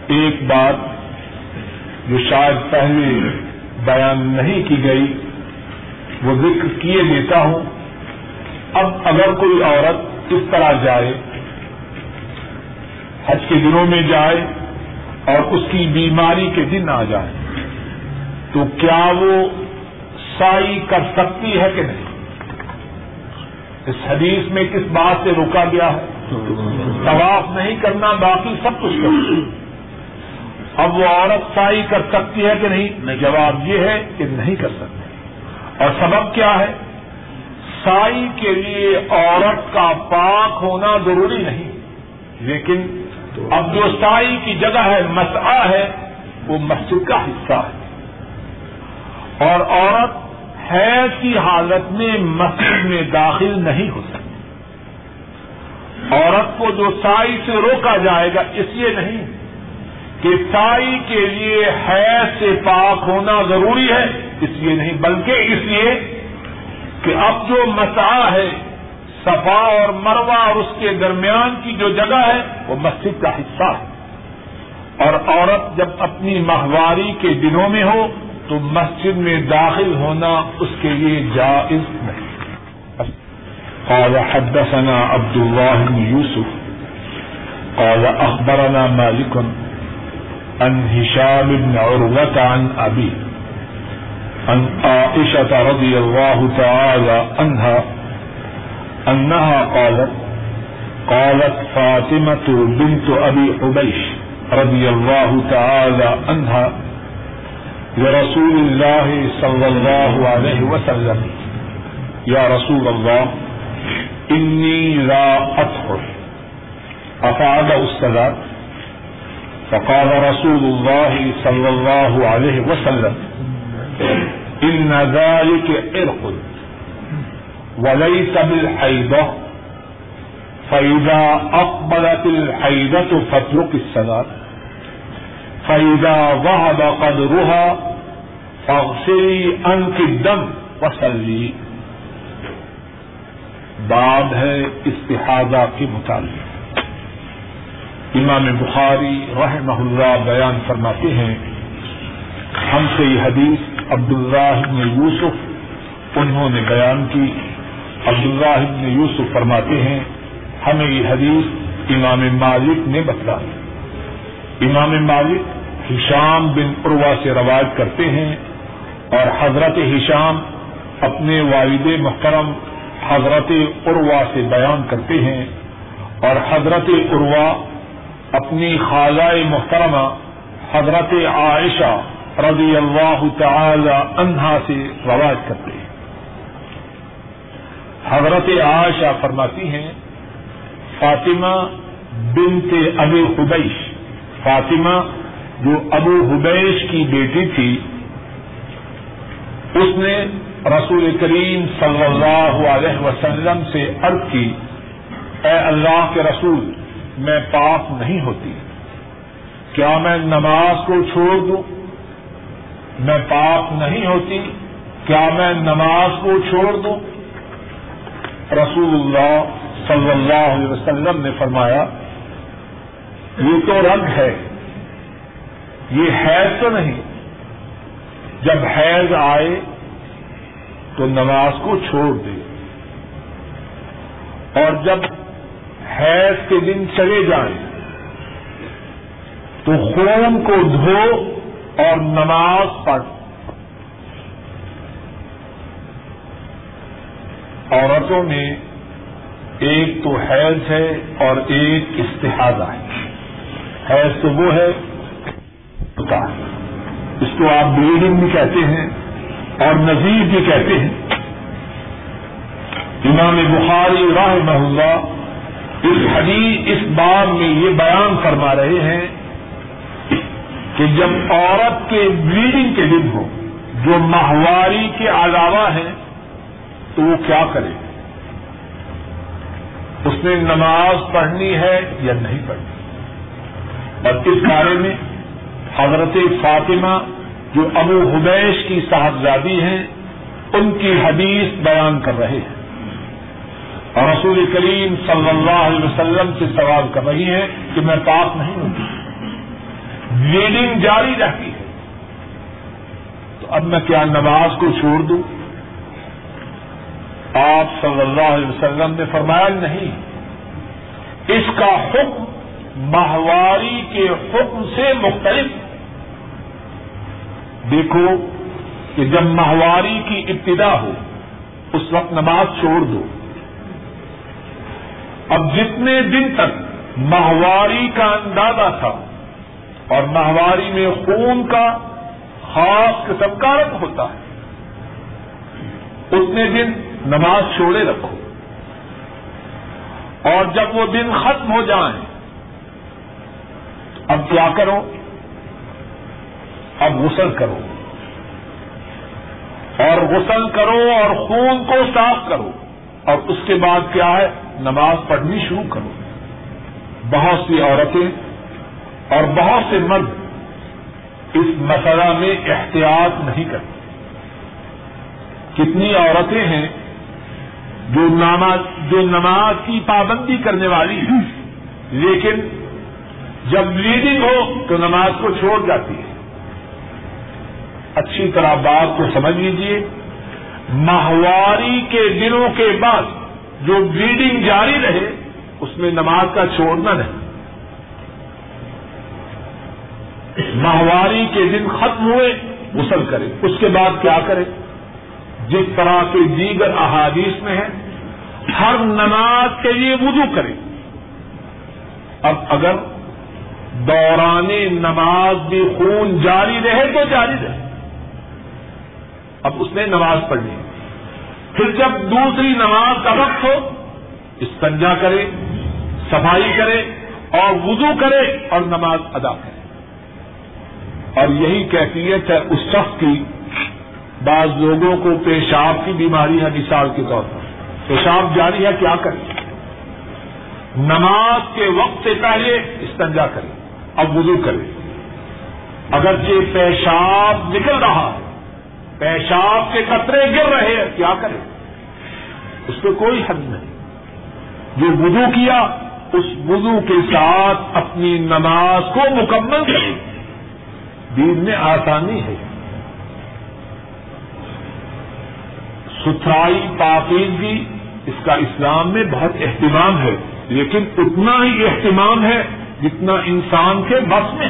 ایک بات جو شاید پہلے بیان نہیں کی گئی وہ ذکر کیے دیتا ہوں۔ اب اگر کوئی عورت اس طرح جائے، حج کے دنوں میں جائے اور اس کی بیماری کے دن آ جائے، تو کیا وہ سائی کر سکتی ہے کہ نہیں؟ اس حدیث میں کس بات سے روکا گیا ہے؟ طواف نہیں کرنا، باقی سب کچھ کرنا۔ اب وہ عورت سائی کر سکتی ہے کہ نہیں؟ جواب یہ ہے کہ نہیں کر سکتی۔ اور سبب کیا ہے؟ سائی کے لیے عورت کا پاک ہونا ضروری نہیں، لیکن اب جو سائی کی جگہ ہے، مسئلہ ہے، وہ مسجد کا حصہ ہے۔ اور عورت حیض کی حالت میں مسجد میں داخل نہیں ہو سکتی۔ عورت کو جو سائی سے روکا جائے گا، اس لیے نہیں۔ کہ سائی کے لیے حیض سے پاک ہونا ضروری ہے، اس لیے نہیں، بلکہ اس لیے کہ اب جو مسا ہے، صفا اور مروا اور اس کے درمیان کی جو جگہ ہے، وہ مسجد کا حصہ ہے۔ اور عورت جب اپنی ماہواری کے دنوں میں ہو، تو مسجد میں داخل ہونا اس کے لیے جائز نہیں۔ قال حدثنا عبد الله بن يوسف قال أخبرنا مالك عن هشام بن عروة عن أبي عن عائشة رضي الله تعالى عنها أنها قالت قالت فاطمة بنت أبي حبيش رضي الله تعالى عنها لرسول الله صلى الله عليه وسلم، يا رسول الله، إني لا أطهر أفعل الصلاة فقال رسول الله صلى الله عليه وسلم، إن ذلك إرق، وليس بالحيضة، فإذا أقبلت الحيضة فاترك الصلاة فإذا ذهب قدرها فاغسلي عنك الدم وصلي۔ باب ہے استحادہ کے متعلق۔ امام بخاری رحمہ اللہ بیان فرماتے ہیں، ہم سے یہ حدیث عبداللہ بن یوسف، انہوں نے بیان کی۔ عبداللہ بن یوسف فرماتے ہیں، ہمیں یہ حدیث امام مالک نے بتلائی امام مالک ہشام بن عروا سے روایت کرتے ہیں اور حضرت ہشام اپنے والد محترم حضرت عروا سے بیان کرتے ہیں اور حضرت عروا اپنی خالہ محترمہ حضرت عائشہ رضی اللہ تعالی عنہا سے روایت کرتے ہیں۔ حضرت عائشہ فرماتی ہیں، فاطمہ بنت ابی حبیش، فاطمہ جو ابو حبیش کی بیٹی تھی، اس نے رسول کریم صلی اللہ علیہ وسلم سے عرض کی، اے اللہ کے رسول میں پاک نہیں ہوتی۔ کیا میں نماز کو چھوڑ دوں؟ میں پاک نہیں ہوتی۔ کیا میں نماز کو چھوڑ دوں؟ رسول اللہ صلی اللہ علیہ وسلم نے فرمایا، یہ تو رنگ ہے۔ یہ حیض تو نہیں۔ جب حیض آئے تو نماز کو چھوڑ دے۔ اور جب حیض کے دن چلے جائیں۔ تو خون کو دھو اور نماز پڑھ۔ عورتوں میں ایک تو حیض ہے اور ایک استحادہ ہے۔ حیض تو وہ ہے اس کو آپ بلیڈنگ بھی کہتے ہیں اور نظیر بھی کہتے ہیں۔ امام بخاری راہ محلہ اس حدیث اس باب میں یہ بیان فرما رہے ہیں کہ جب عورت کے بلیڈنگ کے دن ہو، جو ماہواری کے علاوہ ہیں، تو وہ کیا کرے؟ اس نے نماز پڑھنی ہے یا نہیں پڑھنی؟ اور اس بارے میں حضرت فاطمہ، جو ابو حبیش کی صاحبزادی ہیں، ان کی حدیث بیان کر رہے ہیں۔ اور رسول کریم صلی اللہ علیہ وسلم سے سوال کر رہی ہیں کہ میں پاک نہیں ہوں۔ ریڈنگ جاری رہتی ہے۔ تو اب میں کیا نماز کو چھوڑ دوں؟ آپ صلی اللہ علیہ وسلم نے فرمایا نہیں۔ اس کا حکم ماہواری کے حکم سے مختلف۔ دیکھو کہ جب ماہواری کی ابتدا ہو، اس وقت نماز چھوڑ دو۔ اب جتنے دن تک ماہواری کا اندازہ تھا اور ماہواری میں خون کا خاص قسم کا رنگ ہوتا ہے، اتنے دن نماز چھوڑے رکھو۔ اور جب وہ دن ختم ہو جائیں، اب کیا کرو، اب غسل کرو۔ اور غسل کرو اور خون کو صاف کرو۔ اور اس کے بعد کیا ہے؟ نماز پڑھنی شروع کرو۔ بہت سی عورتیں اور بہت سے مرد اس مسئلہ میں احتیاط نہیں کرتے۔ کتنی عورتیں ہیں جو نماز جو نماز کی پابندی کرنے والی ہیں، لیکن جب بلیڈنگ ہو تو نماز کو چھوڑ جاتی ہے۔ اچھی طرح بات کو سمجھ لیجیے ماہواری کے دنوں کے بعد جو بلیڈنگ جاری رہے، اس میں نماز کا چھوڑنا نہیں ماہواری کے دن ختم ہوئے، غسل کرے۔ اس کے بعد کیا کرے؟ جس طرح کے دیگر احادیث میں ہے ہر نماز کے لیے وضو کرے۔ اب اگر دوران نماز بھی خون جاری رہے تو جاری رہے۔ اب اس نے نماز پڑھنی پھر جب دوسری نماز کا وقت ہو، استنجا کرے، صفائی کرے اور وضو کرے اور نماز ادا کرے۔ اور یہی کیفیت ہے اس شخص کی، بعض لوگوں کو پیشاب کی بیماری ہے مثال کے طور پر۔ پیشاب جاری ہے، کیا کرے؟ نماز کے وقت سے پہلے استنجا کرے اب وضو کرے۔ اگرچہ پیشاب نکل رہا ہے پیشاب کے قطرے گر رہے ہیں، کیا کرے اس پہ کوئی حد نہیں۔ جو وضو کیا، اس وضو کے ساتھ اپنی نماز کو مکمل کرے دین میں آسانی ہے۔ ستھرائی پاکیزگی اس کا اسلام میں بہت اہتمام ہے، لیکن اتنا ہی اہتمام ہے جتنا انسان کے بس میں۔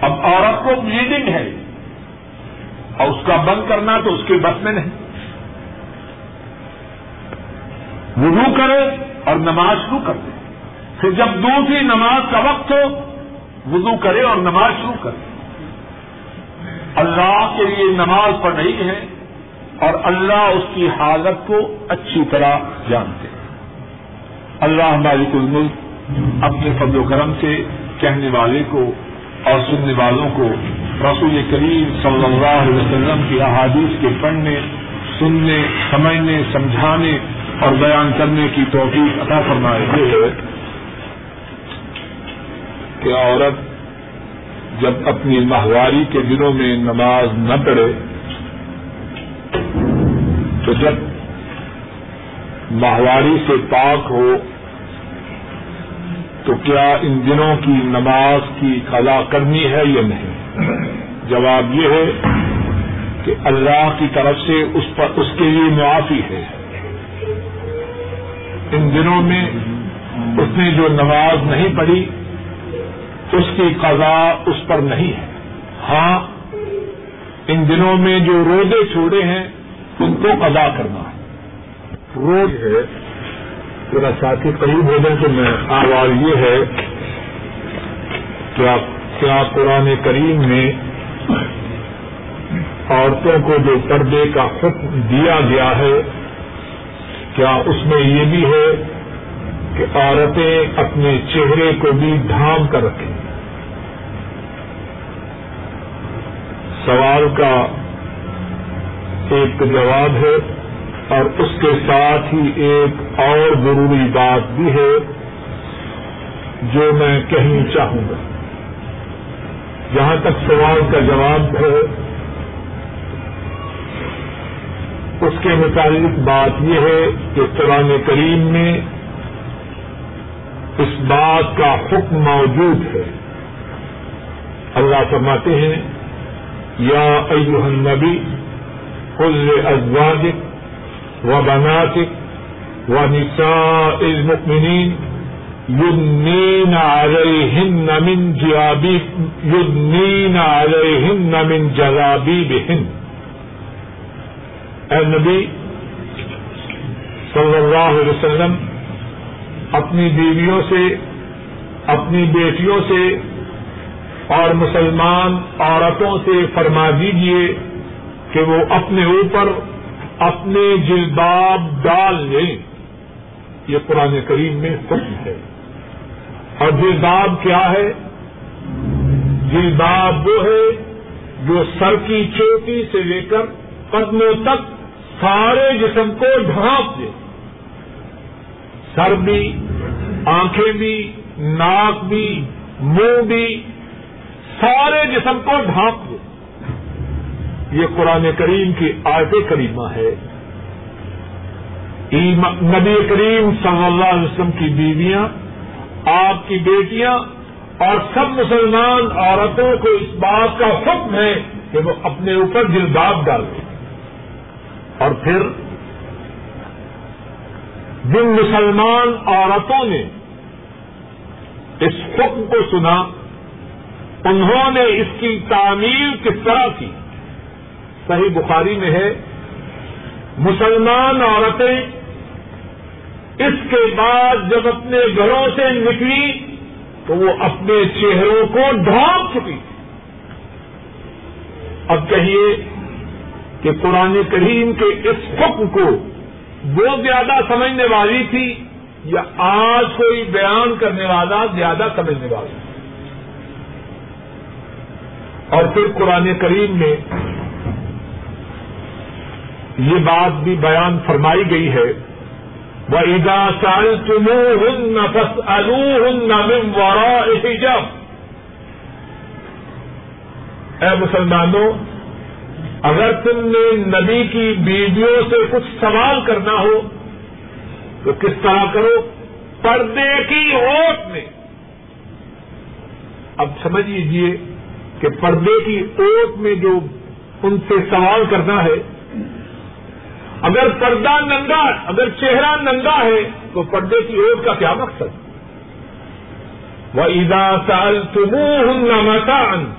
اب عورت کو بلیڈنگ ہے۔ اور اس کا بند کرنا تو اس کے بس میں نہیں۔ وضو کرے اور نماز شروع کر دے۔ پھر جب دوسری نماز کا وقت ہو، وضو کرے اور نماز شروع کرے اللہ کے لیے نماز پڑھ رہی ہے اور اللہ اس کی حالت کو اچھی طرح جانتے۔ ہیں اللہ مالک الملک اپنے فضل و کرم سے کہنے والے کو اور سننے والوں کو رسول کریم صلی اللہ علیہ وسلم کی احادیث کے پڑھنے، سننے، سمجھنے، سمجھانے اور بیان کرنے کی توفیق عطا فرمائے۔ کہ عورت جب اپنی ماہواری کے دنوں میں نماز نہ پڑھے، تو جب ماہواری سے پاک ہو تو کیا ان دنوں کی نماز کی قضا کرنی ہے یا نہیں؟ جواب یہ ہے کہ اللہ کی طرف سے اس پر اس کے لیے معافی ہے۔ ان دنوں میں اس نے جو نماز نہیں پڑھی، اس کی قضا اس پر نہیں ہے۔ ہاں ان دنوں میں جو روزے چھوڑے ہیں، ان کو ادا کرنا ہے۔ روز ہے میرا ساتھی قریب ہو جائے تو میں آواز یہ ہے کہ کیا قرآن کریم میں عورتوں کو جو پردے کا حکم دیا گیا ہے، کیا اس میں یہ بھی ہے کہ عورتیں اپنے چہرے کو بھی ڈھانپ کر رکھیں؟ سوال کا ایک جواب ہے۔ اور اس کے ساتھ ہی ایک اور ضروری بات بھی ہے جو میں کہنی چاہوں گا۔ جہاں تک سوال کا جواب ہے، اس کے متعلق بات یہ ہے کہ قرآن کریم میں اس بات کا حکم موجود ہے۔ اللہ فرماتے ہیں، یا ایوہ النبی کل ازواجک و بناتک و نساء المؤمنین یدنین علیہن من جیابی یدنین علیہن من جلابیبہن اے نبی صلی اللہ علیہ وسلم اپنی بیویوں سے، اپنی بیٹیوں سے اور مسلمان عورتوں سے فرما دیجیے کہ وہ اپنے اوپر اپنے جلباب ڈال لیں یہ قرآن کریم میں حکم ہے۔ اور جلباب کیا ہے؟ جلباب وہ ہے جو سر کی چوٹی سے لے کر قدموں تک سارے جسم کو ڈھانپ دے۔ سر بھی، آنکھیں بھی، ناک بھی، منہ بھی، سارے جسم کو ڈھانپ دے۔ یہ قرآن کریم کی آیت کریمہ ہے۔ نبی کریم صلی اللہ علیہ وسلم کی بیویاں، آپ کی بیٹیاں اور سب مسلمان عورتوں کو اس بات کا حکم ہے کہ وہ اپنے اوپر جلداب ڈال دیں اور پھر جن مسلمان عورتوں نے اس حکم کو سنا، انہوں نے اس کی تعمیر کس طرح کی؟ صحیح بخاری میں ہے، مسلمان عورتیں اس کے بعد جب اپنے گھروں سے نکلی تو وہ اپنے چہروں کو ڈھانپ چکی۔ اب کہیے کہ قرآن کریم کے اس حکم کو وہ زیادہ سمجھنے والی تھی یا آج کوئی بیان کرنے والا زیادہ سمجھنے والا اور پھر قرآن کریم میں یہ بات بھی بیان فرمائی گئی ہے۔ وہ ادا سال تمو ہن نفس الو ہن نمورا جب اے مسلمانوں، اگر تم نے نبی کی بیویوں سے کچھ سوال کرنا ہو، تو کس طرح کرو؟ پردے کی اوٹ میں۔ اب سمجھ لیجیے کہ پردے کی اوٹ میں جو ان سے سوال کرنا ہے اگر پردہ ننگا اگر چہرہ ننگا ہے، تو پردے کی اوٹ کا کیا مقصد؟ وہ عیدا سال تمہ ہوں نمکان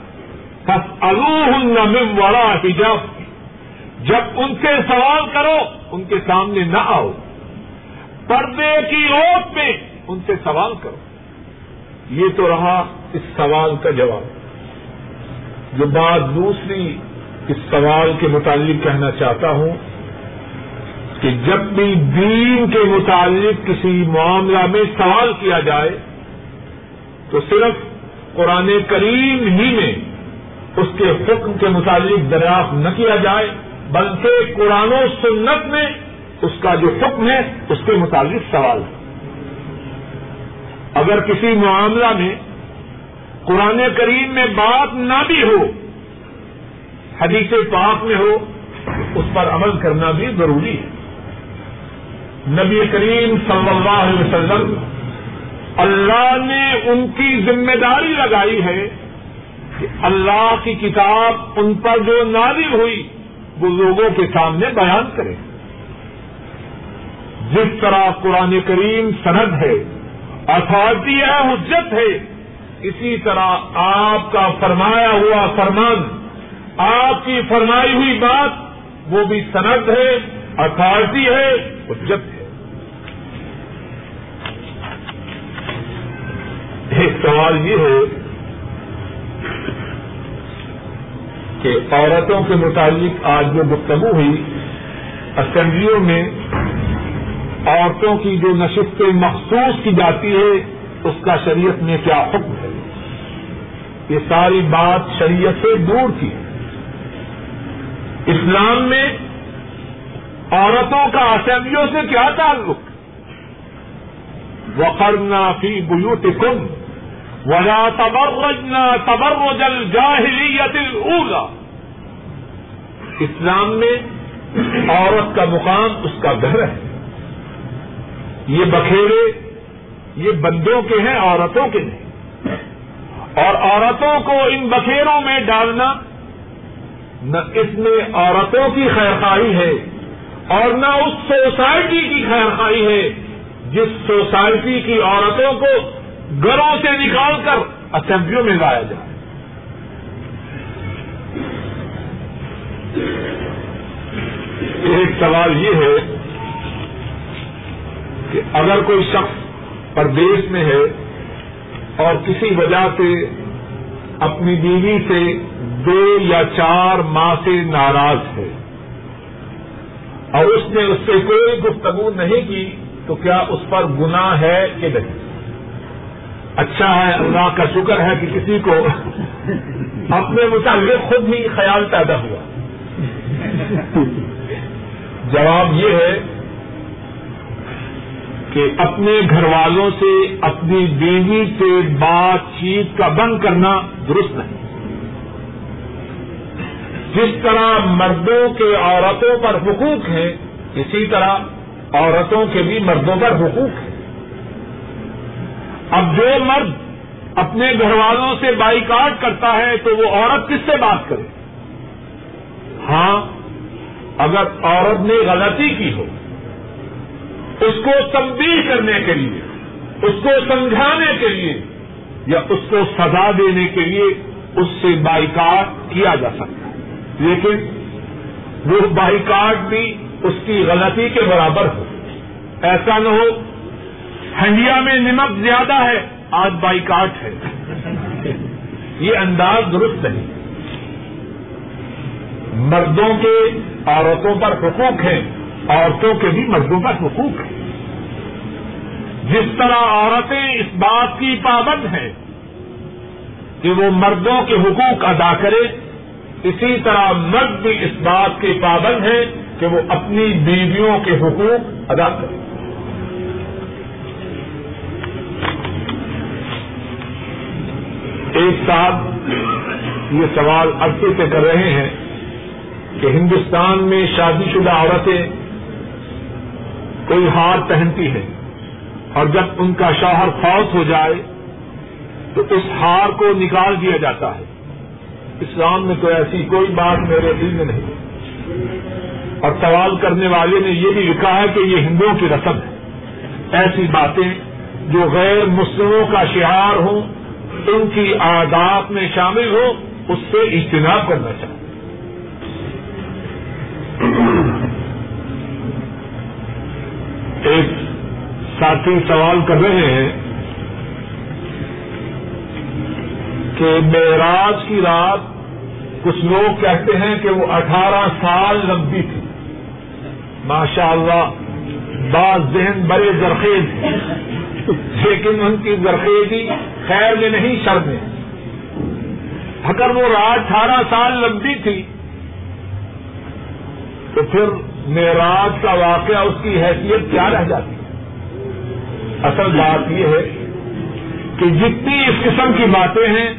من وڑا حجاب جب ان سے سوال کرو، ان کے سامنے نہ آؤ۔ پردے کی روپ میں ان سے سوال کرو۔ یہ تو رہا اس سوال کا جواب۔ جو بات دوسری اس سوال کے متعلق کہنا چاہتا ہوں کہ جب بھی دین کے متعلق کسی معاملہ میں سوال کیا جائے، تو صرف قرآن کریم ہی میں اس کے حکم کے متعلق دریافت نہ کیا جائے، بلکہ قرآن و سنت میں اس کا جو حکم ہے، اس کے متعلق سوال ہے۔ اگر کسی معاملہ میں قرآن کریم میں بات نہ بھی ہو، حدیث پاک میں ہو، اس پر عمل کرنا بھی ضروری ہے۔ نبی کریم صلی اللہ علیہ وسلم، اللہ نے ان کی ذمہ داری لگائی ہے کہ اللہ کی کتاب ان پر جو نازل ہوئی، وہ لوگوں کے سامنے بیان کرے۔ جس طرح قرآن کریم سند ہے اتارٹی ہے حجت ہے، اسی طرح آپ کا فرمایا ہوا فرمان، آپ کی فرمائی ہوئی بات، وہ بھی سند ہے اتارٹی ہے، حجت ہے ایک سوال یہ ہے کہ عورتوں کے متعلق آج جو گفتگو ہوئی، اسمبلیوں میں عورتوں کی جو نشستیں مخصوص کی جاتی ہے، اس کا شریعت میں کیا حکم ہے؟ یہ ساری بات شریعت سے دور تھی۔ اسلام میں عورتوں کا اسمبلیوں سے کیا تعلق؟ وقرنا فی بیوت کن ولا تبرجنا تبرج الجاہلیت الاولا اسلام میں عورت کا مقام اس کا گھر ہے۔ یہ بکھیرے، یہ بندوں کے ہیں، عورتوں کے نہیں۔ اور عورتوں کو ان بکھیروں میں ڈالنا نہ اس میں عورتوں کی خیرخواہی ہے اور نہ اس سوسائٹی کی خیرخواہی ہے جس سوسائٹی کی عورتوں کو گھروں سے نکال کر اسمبلیوں میں لایا جائے۔ ایک سوال یہ ہے کہ اگر کوئی شخص پردیش میں ہے اور کسی وجہ سے اپنی بیوی سے دو یا چار ماہ سے ناراض ہے اور اس نے اس سے کوئی گفتگو نہیں کی تو کیا اس پر گناہ ہے کہ نہیں؟ اچھا ہے، اللہ کا شکر ہے کہ کسی کو اپنے متعلق خود ہی خیال پیدا ہوا۔ جواب یہ ہے کہ اپنے گھر والوں سے اپنی بیوی سے بات چیت کا بند کرنا درست نہیں۔ جس طرح مردوں کے عورتوں پر حقوق ہیں، اسی طرح عورتوں کے بھی مردوں پر حقوق ہیں۔ اب جو مرد اپنے گھر والوں سے بائیکاٹ کرتا ہے تو وہ عورت کس سے بات کرے؟ ہاں اگر عورت نے غلطی کی ہو، اس کو تبدیل کرنے کے لیے، اس کو سمجھانے کے لیے، یا اس کو سزا دینے کے لیے اس سے بائیکاٹ کیا جا سکتا ہے۔ لیکن وہ بائی کارڈ بھی اس کی غلطی کے برابر ہو۔ ایسا نہ ہو ہنڈیا میں نمک زیادہ ہے، آج بائی کارڈ ہے۔ یہ انداز درست نہیں۔ مردوں کے، عورتوں پر حقوق ہیں، عورتوں کے بھی مردوں پر حقوق ہیں۔ جس طرح عورتیں اس بات کی پابند ہیں کہ وہ مردوں کے حقوق ادا کرے اسی طرح مرد بھی اس بات کے پابند ہیں کہ وہ اپنی بیویوں کے حقوق ادا کریں۔ ایک ساتھ یہ سوال عرصے سے کر رہے ہیں کہ ہندوستان میں شادی شدہ عورتیں کوئی ہار پہنتی ہیں اور جب ان کا شوہر فوت ہو جائے تو اس ہار کو نکال دیا جاتا ہے۔ اسلام میں تو ایسی کوئی بات میرے دل میں نہیں۔ اور سوال کرنے والے نے یہ بھی لکھا ہے کہ یہ ہندوؤں کی رسم ہے۔ ایسی باتیں جو غیر مسلموں کا شعار ہوں ان کی آداب میں شامل ہو، اس سے اجتناب کرنا چاہیے۔ ایک ساتھی سوال کر رہے ہیں کہ معراج کی رات کچھ لوگ کہتے ہیں کہ وہ اٹھارہ سال لمبی تھی۔ ماشاء اللہ بعض ذہن بڑے زرخیز۔ لیکن ان کی زرخیزی خیر میں نہیں، شر میں۔ اگر وہ رات اٹھارہ سال لمبی تھی، تو پھر معراج کا واقعہ، اس کی حیثیت کیا رہ جاتی؟ اصل بات یہ ہے کہ جتنی اس قسم کی باتیں ہیں،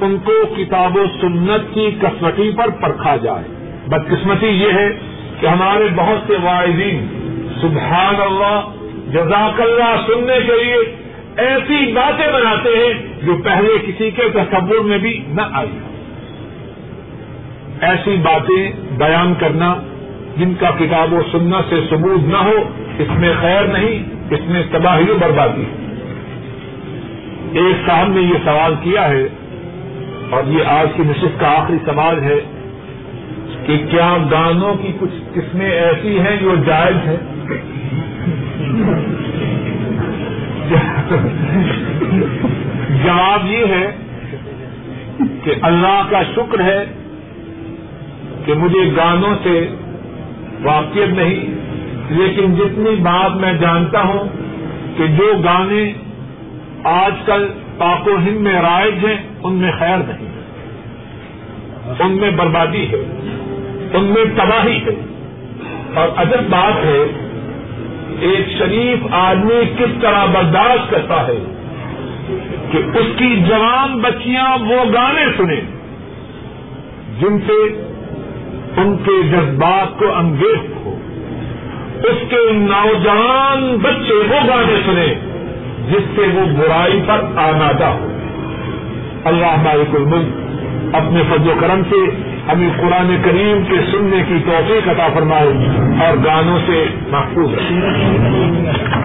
ان کو کتاب و سنت کی قسمتی پر پرکھا جائے۔ بدقسمتی یہ ہے کہ ہمارے بہت سے واعظین سبحان اللہ، جزاک اللہ سننے کے لیے ایسی باتیں بناتے ہیں جو پہلے کسی کے تصور میں بھی نہ آئی۔ ایسی باتیں بیان کرنا، جن کا کتاب و سننا سے ثبوت نہ ہو، اس میں خیر نہیں، اس میں تباہی و بربادی۔ ایک صاحب نے یہ سوال کیا ہے، اور یہ آج کی نشست کا آخری سوال ہے، کہ کیا گانوں کی کچھ قسمیں ایسی ہیں جو جائز ہیں؟ جواب یہ ہے کہ اللہ کا شکر ہے کہ مجھے گانوں سے واقف نہیں، لیکن جتنی بات میں جانتا ہوں کہ جو گانے آج کل پاک و ہند میں رائج ہیں، ان میں خیر نہیں ان میں بربادی ہے، ان میں تباہی ہے۔ اور عجب بات ہے ایک شریف آدمی کس طرح برداشت کرتا ہے کہ اس کی جوان بچیاں وہ گانے سنیں جن سے ان کے جذبات کو انگیز ہو، اس کے نوجوان بچے وہ گانے سنیں جس سے وہ برائی پر آمادہ ہو۔ اللہ مالک الملک اپنے فضل و کرم سے ہمیں قرآن کریم کے سننے کی توفیق عطا فرمائے اور گانوں سے محفوظ رکھے